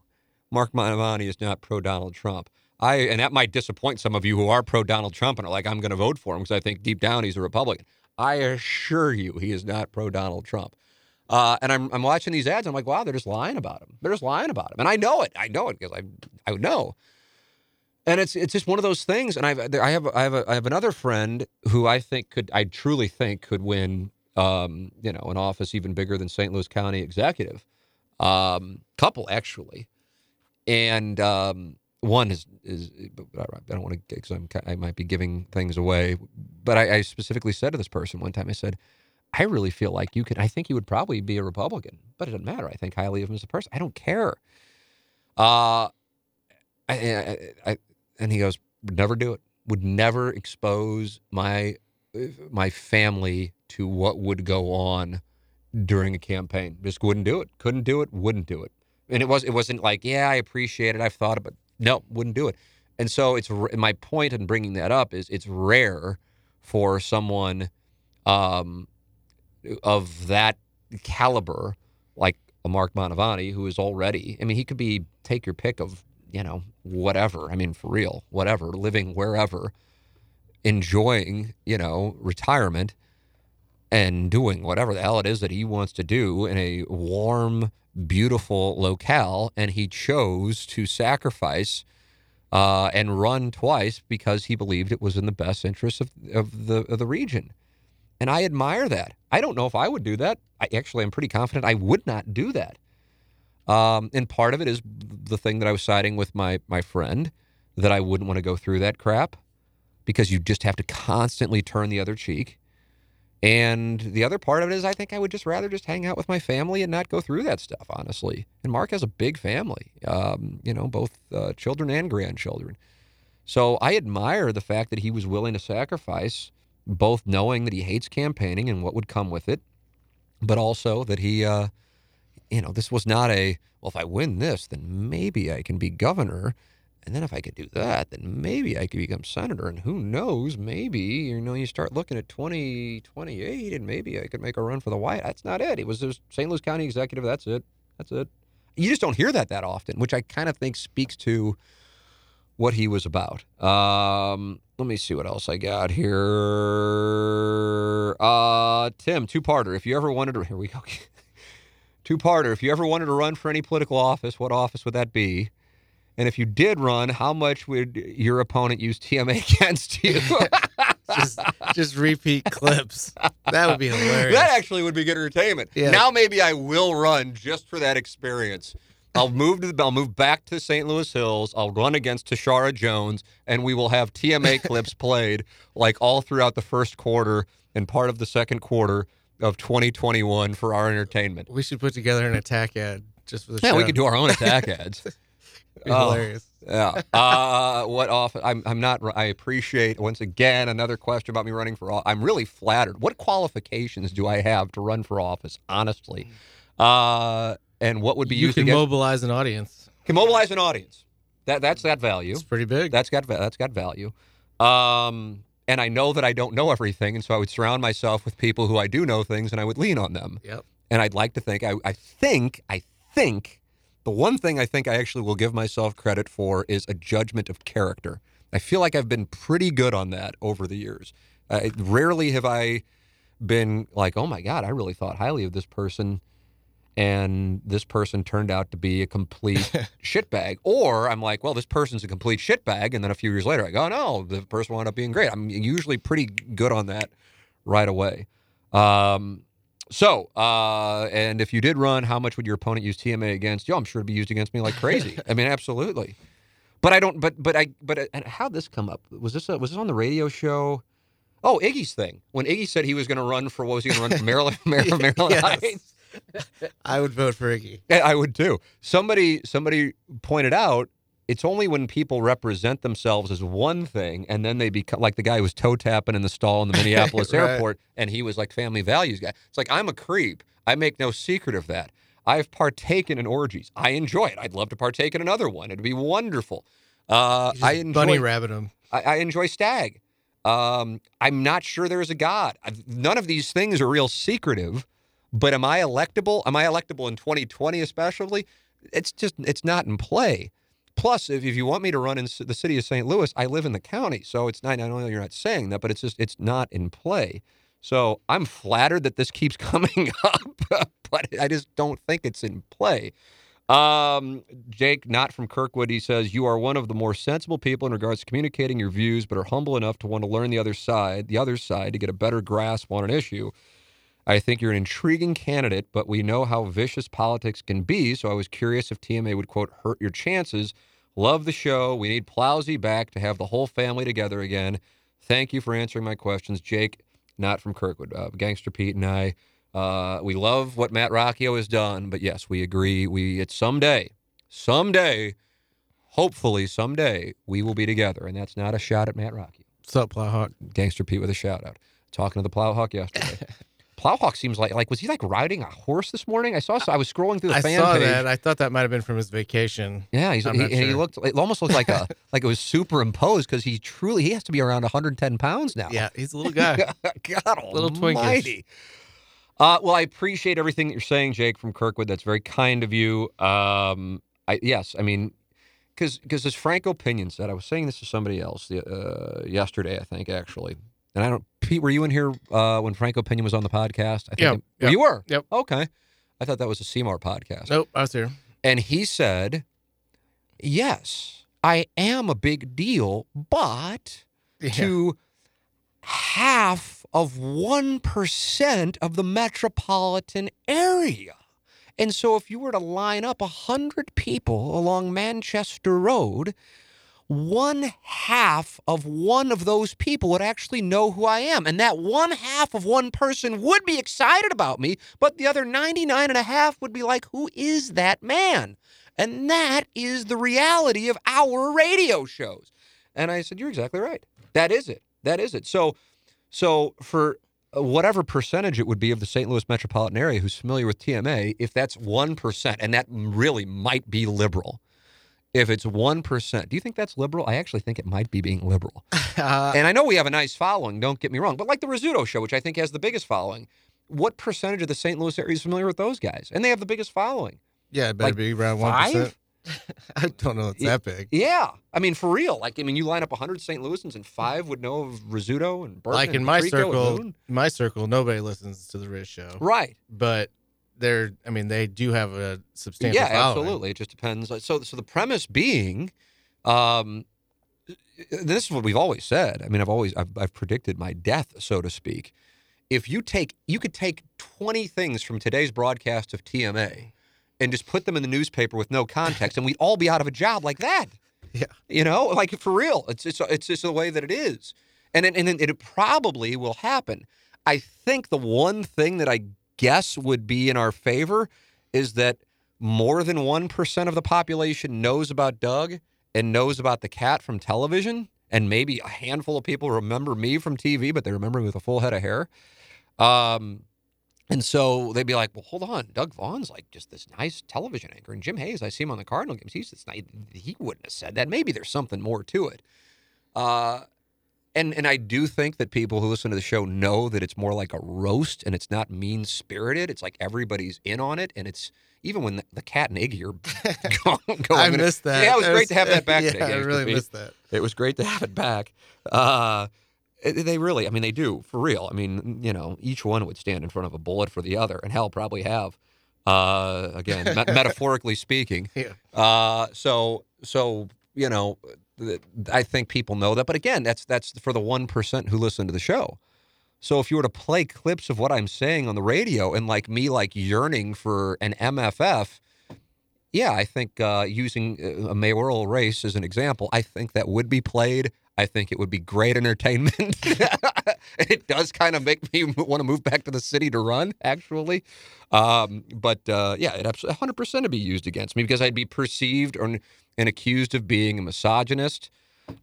Mark Mantovani is not pro Donald Trump. I and that might disappoint some of you who are pro Donald Trump and are like, I'm going to vote for him because I think deep down he's a Republican. I assure you, he is not pro Donald Trump. Uh, and I'm I'm watching these ads. I'm like, wow, they're just lying about him. They're just lying about him, and I know it. I know it because I I know. And it's it's just one of those things. And I've I have I have a, I have another friend who I think could I truly think could win um, you know an office even bigger than St. Louis County executive, um, couple actually, and um, one is is I don't want to because I'm I might be giving things away, but I, I specifically said to this person one time I said. I really feel like you could. I think you would probably be a Republican, but it doesn't matter. I think highly of him as a person. I don't care. Uh, I, I, I, and he goes, would never do it. Would never expose my my family to what would go on during a campaign. Just wouldn't do it. Couldn't do it. Wouldn't do it. And it was it wasn't like yeah, I appreciate it. I've thought it, but no, wouldn't do it. And so it's my point in bringing that up is it's rare for someone um, of that caliber, like a Mark Mantovani, who is already, I mean, he could be, take your pick of, you know, whatever. I mean, for real, whatever, living wherever, enjoying, you know, retirement and doing whatever the hell it is that he wants to do in a warm, beautiful locale. And he chose to sacrifice uh, and run twice because he believed it was in the best interest of, of the of the region. And I admire that. I don't know if I would do that. I actually am pretty confident I would not do that. Um, and part of it is the thing that I was siding with my my friend that I wouldn't want to go through that crap because you just have to constantly turn the other cheek. And the other part of it is I think I would just rather just hang out with my family and not go through that stuff, honestly. And Mark has a big family, um, you know, both uh, children and grandchildren. So I admire the fact that he was willing to sacrifice both knowing that he hates campaigning and what would come with it, but also that he, uh, you know, this was not a, well, if I win this, then maybe I can be governor. And then if I could do that, then maybe I could become senator. And who knows, maybe, you know, you start looking at 2028 and maybe I could make a run for the White. That's not it. He was just St. Louis County executive. That's it. That's it. You just don't hear that that often, which I kind of think speaks to what he was about. Um, let me see what else I got here. Uh, Tim, two parter. If you ever wanted to, here we go. two parter. If you ever wanted to run for any political office, what office would that be? And if you did run, how much would your opponent use TMA against you? just just repeat clips. That would be hilarious. that actually would be good entertainment. Yeah. Now maybe I will run just for that experience. I'll move to the I'll move back to St. Louis Hills. I'll run against Tishaura Jones, and we will have TMA clips played like all throughout the first quarter and part of the second quarter of 2021 for our entertainment. we should put together an attack ad just for the Yeah, show. we could do our own attack ads. Oh. hilarious. Yeah. Uh, what off? I'm. I'm not. I appreciate once again another question about me running for. office. I'm really flattered. What qualifications do I have to run for office? Honestly, uh, and what would be You can against? mobilize an audience. can mobilize an audience. That that's that value. It's pretty big. That's got that's got value. Um, and I know that I don't know everything, and so I would surround myself with people who I do know things, and I would lean on them. Yep. And I'd like to think I, I think I think the one thing I think I actually will give myself credit for is a judgment of character. I feel like I've been pretty good on that over the years. Uh, rarely have I been like, oh my God, I really thought highly of this person, and this person turned out to be a complete shitbag. Or I'm like, well, this person's a complete shitbag, and then a few years later, I go, oh, no, the person wound up being great. I'm usually pretty good on that right away. Um, So, uh, and if you did run, how much would your opponent use TMA against you? I'm sure it'd be used against me like crazy. I mean, absolutely. But I don't. But but I. But uh, and how'd this come up? Was this a, was this on the radio show? Oh, Iggy's thing. When Iggy said he was going to run for what was he going to run for Maryland, Maryland, Maryland. Heights? I would vote for Iggy. I would too. Somebody somebody pointed out it's only when people represent themselves as one thing and then they become like the guy who was toe tapping in the stall in the Minneapolis Right. airport and he was like family values guy. It's like I'm a creep. I make no secret of that. I've partaken in orgies. I enjoy it. I'd love to partake in another one. It'd be wonderful. Uh, I enjoy bunny rabbit him. I, I enjoy stag. Um, I'm not sure there is a God. I've- None of these things are real secretive, but am I electable? Am I electable in 2020 especially? It's just it's not in play. Plus, if, if you want me to run in the city of St. Louis, I live in the county, so it's not. I know you're not saying that, but it's just it's not in play. So I'm flattered that this keeps coming up, but I just don't think it's in play. Um, Jake, not from Kirkwood, he says, You are one of the more sensible people in regards to communicating your views, but are humble enough to want to learn the other side, the other side, to get a better grasp on an issue. I think you're an intriguing candidate, but we know how vicious politics can be, so I was curious if TMA would, quote, hurt your chances. Love the show. We need Plowsy back to have the whole family together again. Thank you for answering my questions, Jake, not from Kirkwood. Uh, Gangster Pete and I, uh, we love what Matt Rocchio has done, but yes, we agree. We it's someday, someday, hopefully someday we will be together, and that's not a shot at Matt Rocchio. What's up, Plowhawk? Gangster Pete with a shout out. Talking to the Plowhawk yesterday. Plowhawk seems like like was he like riding a horse this morning? I saw. I was scrolling through the I fan saw page. that. I thought that might have been from his vacation. Yeah, he's, he, and he looked. It almost looked like a like it was superimposed because he truly he has to be around 110 pounds now. Yeah, he's a little guy. God Little twinkish. Uh, well, I appreciate everything that you're saying, Jake from Kirkwood. That's very kind of you. Um, I yes, I mean, because because as Franco Pinion said, I was saying this to somebody else the, uh, yesterday, I think actually, and I don't. Pete, were you in here uh, when Franco Pinion was on the podcast? I think Yep, it- yep, you were. yep. Okay, I thought that was a Seymour podcast. nope, I was here. And he said, Yes, I am a big deal, but Yeah. to half of 1% of the metropolitan area. And so if you were to line up a 100 people along Manchester Road, one half of one of those people would actually know who I am. And that one half of one person would be excited about me, but the other 99 and a half would be like, who is that man? And that is the reality of our radio shows. And I said, you're exactly right. That is it. That is it. So, so for uh, whatever percentage it would be of the St. Louis metropolitan area who's familiar with TMA, if that's 1%, and that really might be liberal, if it's 1%, do you think that's liberal? I actually think it might be being liberal. Uh, and I know we have a nice following, don't get me wrong, but like the Rizzuto show, which I think has the biggest following, what percentage of the St. Louis area is familiar with those guys? And they have the biggest following. yeah, it better like be around one Five? I don't know. It's that big. Yeah. I mean, for real. Like, I mean, you line up 100 St. Louisans and five would know of Rizzuto and Burton Like and in my circle, my circle, nobody listens to the Riz show. Right. But they're, I mean, they do have a substantial yeah, following. absolutely. It just depends. So, so the premise being, um, this is what we've always said. I mean, I've always I've, I've predicted my death, so to speak. If you take, you could take twenty things from today's broadcast of TMA, and just put them in the newspaper with no context, and we'd all be out of a job like that. Yeah. You know, like for real. It's it's it's just the way that it is, and and it, it probably will happen. I think the one thing that I guess would be in our favor is that more than 1% of the population knows about Doug and knows about the cat from television. And maybe a handful of people remember me from TV, but they remember me with a full head of hair. Um, and so they'd be like, well, hold on. Doug Vaughn's like just this nice television anchor. And Jim Hayes, I see him on the Cardinal games. He's this nice. He wouldn't have said that. Maybe there's something more to it. Uh, and and I do think that people who listen to the show know that it's more like a roast and it's not mean spirited. It's like everybody's in on it, and it's even when the, the cat and Iggy are going. I missed that. Yeah, it was That great to have that back. Yeah, today, I really missed that. It was great to have it back. Uh, it- they really, I mean, they do for real. I mean, you know, each one would stand in front of a bullet for the other, and hell, probably have. Uh, again, me- metaphorically speaking. Yeah. Uh, so, so you know, I think people know that. But again, that's that's for the one percent who listen to the show. So if you were to play clips of what I'm saying on the radio and like me like yearning for an MFF, yeah, I think uh, using uh, a mayoral race as an example, I think that would be played. I think it would be great entertainment. it does kind of make me want to move back to the city to run, actually. Um, but uh, yeah, it 100% to be used against me because I'd be perceived or, and accused of being a misogynist.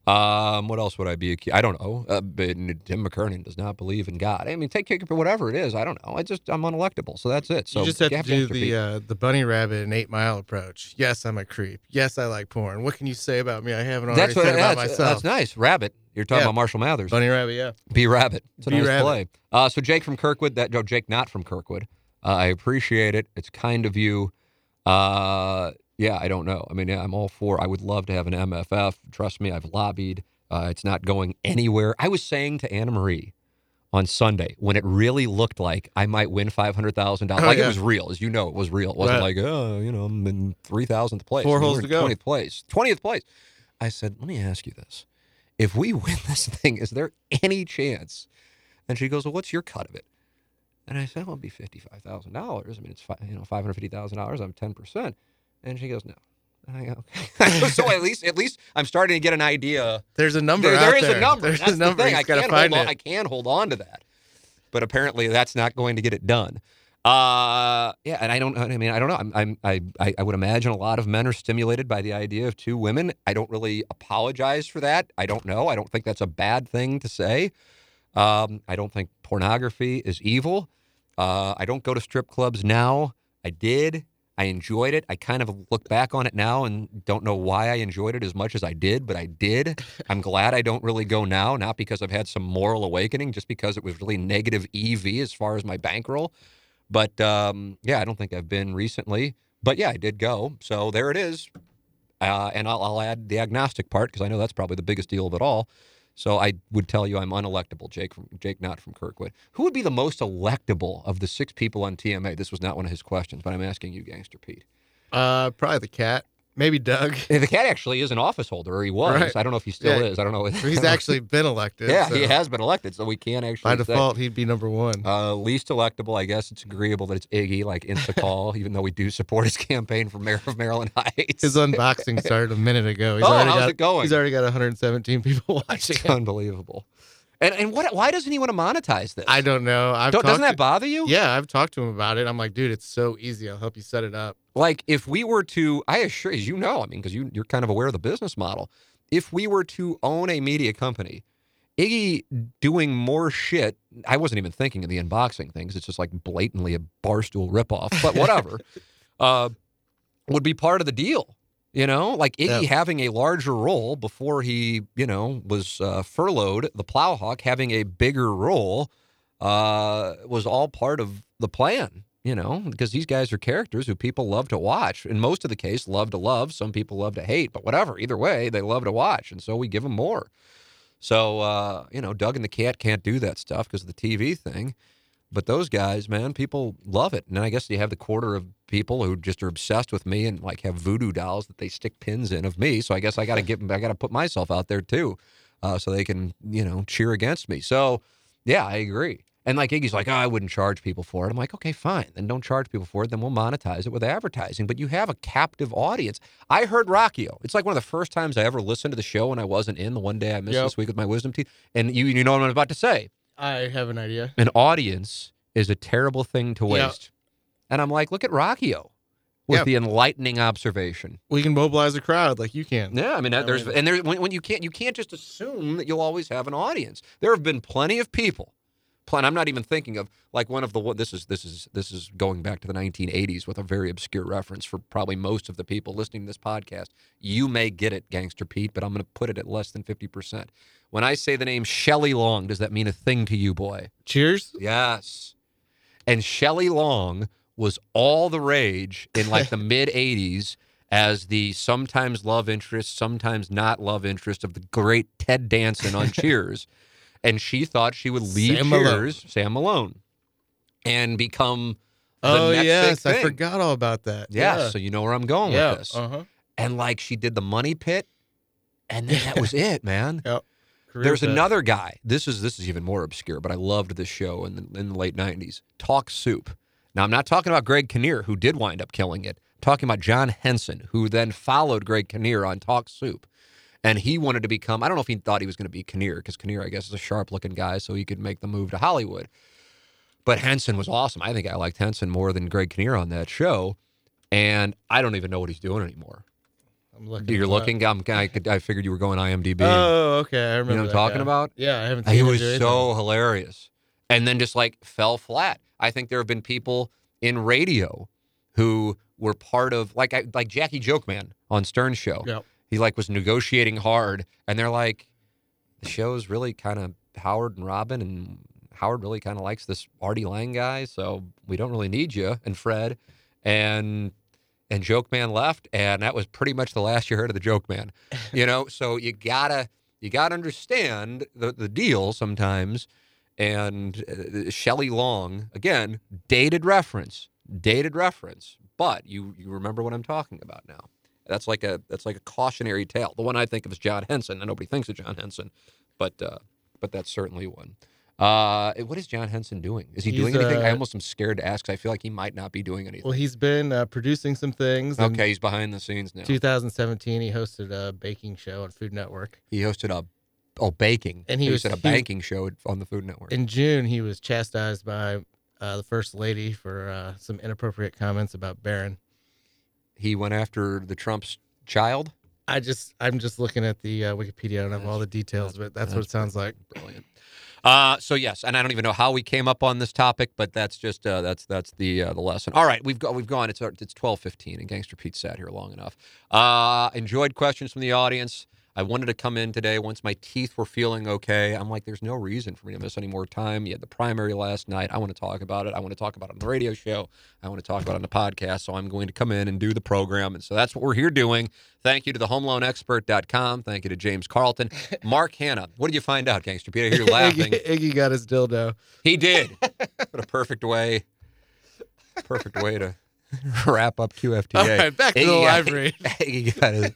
Um, what else would I be? Accused? I don't know. Uh, but Tim McKernan does not believe in God. I mean, take kick for whatever it is. I don't know. I just I'm unelectable, so that's it. So you just have to do the uh, the bunny rabbit and eight mile approach. Yes, I'm a creep. Yes, I like porn. What can you say about me? I haven't already that's what, said that's, about myself. That's nice. Rabbit. You're talking Yeah. about Marshall Mathers. Bunny rabbit. Yeah. Be Rabbit. It's a nice Rabbit. play. Uh, so Jake from Kirkwood, that no, Jake not from Kirkwood. Uh, I appreciate it. It's kind of you. Uh, yeah, I don't know. I mean, I'm all for. I would love to have an MFF. Trust me, I've lobbied. Uh, it's not going anywhere. I was saying to Anna Marie on Sunday when it really looked like I might win five hundred thousand dollars. Oh, Like it was real, as you know, it was real. It wasn't Right. like oh, you know, I'm in three thousandth place. Four holes to go. Twentieth place. Twentieth place. I said, let me ask you this: If we win this thing, is there any chance? And she goes, well, what's your cut of it? And I said, well, it'll be fifty-five thousand dollars. I mean, it's you know five hundred fifty thousand dollars. I'm ten percent. And she goes, no. And I go, okay. so at least, at least I'm starting to get an idea. The's a number. There- out there is there. a number. There's That's a number. the thing. I can find hold on. it. I can hold on to that, but apparently that's not going to get it done. Uh, yeah, and I don't. I mean, I don't know. I'm, I'm, I, I, I would imagine a lot of men are stimulated by the idea of two women. I don't really apologize for that. I don't know. I don't think that's a bad thing to say. Um, I don't think pornography is evil. Uh, I don't go to strip clubs now. I did. I enjoyed it. I kind of look back on it now and don't know why I enjoyed it as much as I did, but I did. I'm glad I don't really go now, not because I've had some moral awakening, just because it was really negative EV as far as my bankroll. But um, yeah, I don't think I've been recently. But yeah, I did go. So there it is. Uh, and I'll, I'll add the agnostic part because I know that's probably the biggest deal of it all. So I would tell you I'm unelectable, Jake from Jake not from Kirkwood. Who would be the most electable of the six people on TMA? This was not one of his questions, but I'm asking you, Gangster Pete. Uh, probably the cat. Maybe Doug. The cat actually is an office holder, or he was. Right. I don't know if he still Yeah. is. I don't know. He's actually been elected. yeah, so he has been elected, so we can't actually By say. default, he'd be number one. Uh, least electable, I guess it's agreeable that it's Iggy, like Instacall, even though we do support his campaign for mayor of Maryland Heights. His unboxing started a minute ago. He's Oh, already how's got, it going? He's already got 117 people watching. It's unbelievable. And and what? Why doesn't he want to monetize this? I don't know. I've Don't- doesn't that bother you? Yeah, I've talked to him about it. I'm like, dude, it's so easy. I'll help you set it up. Like if we were to, I assure you, you know, I mean, because you you're kind of aware of the business model. If we were to own a media company, Iggy doing more shit. I wasn't even thinking of the unboxing things. It's just like blatantly a barstool ripoff. But whatever, uh, would be part of the deal. You know, like Iggy Yeah. having a larger role before he, you know, was uh, furloughed. The Plowhawk having a bigger role uh, was all part of the plan. You know, because these guys are characters who people love to watch. In most of the case, love to love. Some people love to hate, but whatever. Either way, they love to watch, and so we give them more. So uh, you know, Doug and the cat can't do that stuff because of the TV thing. But those guys, man, people love it. And then I guess you have the quarter of people who just are obsessed with me and like have voodoo dolls that they stick pins in of me. So I guess I got to get, I got to put myself out there too, uh, so they can, you know, cheer against me. So yeah, I agree. And like Iggy's like, oh, I wouldn't charge people for it. I'm like, okay, fine. Then don't charge people for it. Then we'll monetize it with advertising. But you have a captive audience. I heard Rocchio. It's like one of the first times I ever listened to the show when I wasn't in. The one day I missed Yep. this week with my wisdom teeth. And you, you know what I'm about to say I have an idea. an audience is a terrible thing to Yeah. waste. And I'm like, look at Rocchio with Yeah. the enlightening observation. We can mobilize a crowd like you can. Yeah, I mean, I there's mean- and there's when, when you can't you can't just assume that you'll always have an audience. There have been plenty of people. Plen- I'm not even thinking of like one of the this is this is this is going back to the 1980s with a very obscure reference for probably most of the people listening to this podcast. You may get it, Gangster Pete, but I'm going to put it at less than 50%. When I say the name Shelley Long, does that mean a thing to you, boy? Cheers. Yes. And Shelley Long was all the rage in like the mid 80s as the sometimes love interest, sometimes not love interest of the great Ted Danson on Cheers. And she thought she would leave Sam Malone. Cheers, Sam Malone, and become the Oh yes, I forgot all about that. Yeah, so you know where I'm going yeah. with this. Uh huh. And like she did the money pit, and then that was it, man. Yep. Career There's best. another guy. This is this is even more obscure, but I loved this show in the, in the late '90s. Talk Soup. Now I'm not talking about Greg Kinnear, who did wind up killing it. I'm talking about John Henson, who then followed Greg Kinnear on Talk Soup, and he wanted to become. I don't know if he thought he was going to be Kinnear, because Kinnear, I guess, is a sharp-looking guy, so he could make the move to Hollywood. But Henson was awesome. I think I liked Henson more than Greg Kinnear on that show, and I don't even know what he's doing anymore. I'm looking. You're looking. I'm, I, could- I figured you were going IMDb. Oh, okay. I remember. you know what I'm that talking guy. about? Yeah, I haven't seen He was anything. so hilarious. And then just like fell flat. I think there have been people in radio who were part of like I, like Jackie Jokeman on Stern's show. Yep. He like was negotiating hard and they're like the show's really kind of Howard and Robin and Howard really kind of likes this Artie Lange guy, so we don't really need you and Fred and and Joke Man left, and that was pretty much the last you heard of the Joke Man. You know, so you gotta you gotta understand the the deal sometimes. And uh, Shelley Long again, dated reference, dated reference, but you you remember what I'm talking about now. That's like a that's like a cautionary tale. The one I think of is John Henson, and nobody thinks of John Henson, but uh, but that's certainly one. Uh, what is John Henson doing? Is he doing He's, anything? I uh, almost am scared to ask. I feel like he might not be doing anything. Well, he's been uh, producing some things. Okay, he's behind the scenes now. 2017, he hosted a baking show on Food Network. He hosted a oh baking, And he was- hosted a he- banking show on the Food Network. In June, he was chastised by uh, the first lady for uh, some inappropriate comments about Barron. he went after the Trump's child. I just, I'm just looking at the uh, Wikipedia. I don't have all the details, but that's, what it sounds like. Brilliant. Uh, so yes, and I don't even know how we came up on this topic, but that's just uh, that's that's the uh, the lesson. All right, we've got we've gone. It's it's twelve fifteen, and Gangster Pete sat here long enough. Uh, enjoyed questions from the audience. I wanted to come in today once my teeth were feeling okay. I'm like, there's no reason for me to miss any more time. You had the primary last night. I want to talk about it. I want to talk about it on the radio show. I want to talk about it on the podcast. So I'm going to come in and do the program. And so that's what we're here doing. Thank you to the homeloanexpert.com. Thank you to James Carlton. Mark Hanna, what did you find out, Gangster Pete? I hear you laughing. Iggy, Iggy got his dildo. He did. what a perfect way. Perfect way to wrap up QFTA. All right, back to the library. got- Iggy got his-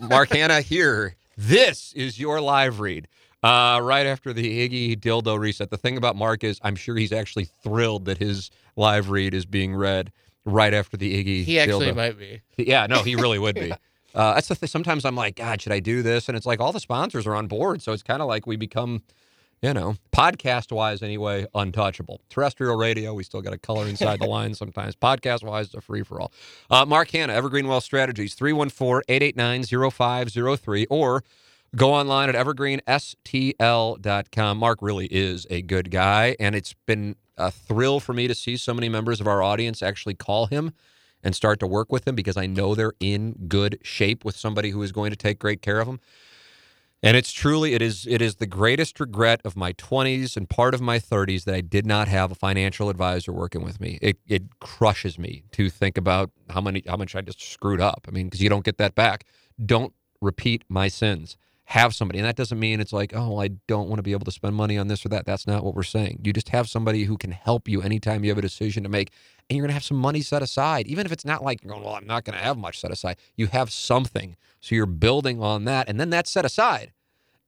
Mark Hanna here. This is your live read. Uh, right after the Iggy dildo reset. The thing about Mark is I'm sure he's actually thrilled that his live read is being read right after the Iggy He actually dildo. might be. Yeah, no, he really would be. Uh, that's the thing. Sometimes I'm like, God, should I do this? And it's like all the sponsors are on board, so it's kind of like we become, you know, podcast wise anyway, untouchable. Terrestrial radio, we still got to color inside the lines sometimes. Podcast wise, it's a free for all. Uh, Mark Hanna, Evergreen Wealth Strategies, 314-889-0503, or go online at evergreenstl.com. Mark really is a good guy, and it's been a thrill for me to see so many members of our audience actually call him and start to work with him because I know they're in good shape with somebody who is going to take great care of them. And it's truly it is it is the greatest regret of my 20s and part of my 30s that I did not have a financial advisor working with me. It it crushes me to think about how many how much I just screwed up. I mean, because you don't get that back. Don't repeat my sins. Have somebody, and that doesn't mean it's like, oh, I don't want to be able to spend money on this or that. That's not what we're saying. You just have somebody who can help you anytime you have a decision to make, and you're going to have some money set aside, even if it's not like going, well, I'm not going to have much set aside. You have something, so you're building on that, and then that's set aside.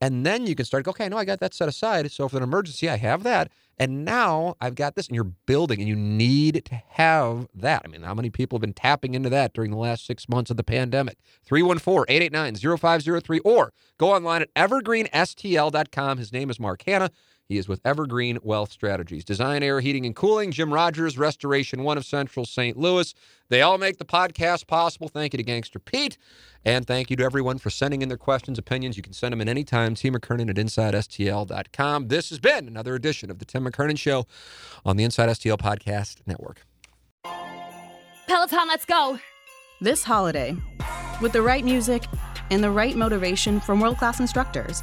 And then you can start, okay, no, I got that set aside. So if an emergency, I have that. And now I've got this, and you're building, and you need to have that. I mean, how many people have been tapping into that during the last six months of the pandemic? 314 889 0503, or go online at evergreenstl.com. His name is Mark Hanna. He is with Evergreen Wealth Strategies. Design Aire, heating, and cooling. Jim Rogers, Restoration One of Central St. Louis. They all make the podcast possible. Thank you to Gangster Pete. And thank you to everyone for sending in their questions, opinions. You can send them in anytime. Tim McKernan at InsideSTL.com. This has been another edition of the Tim McKernan Show on the Inside STL Podcast Network. Peloton, let's go. This holiday, with the right music and the right motivation from world class instructors,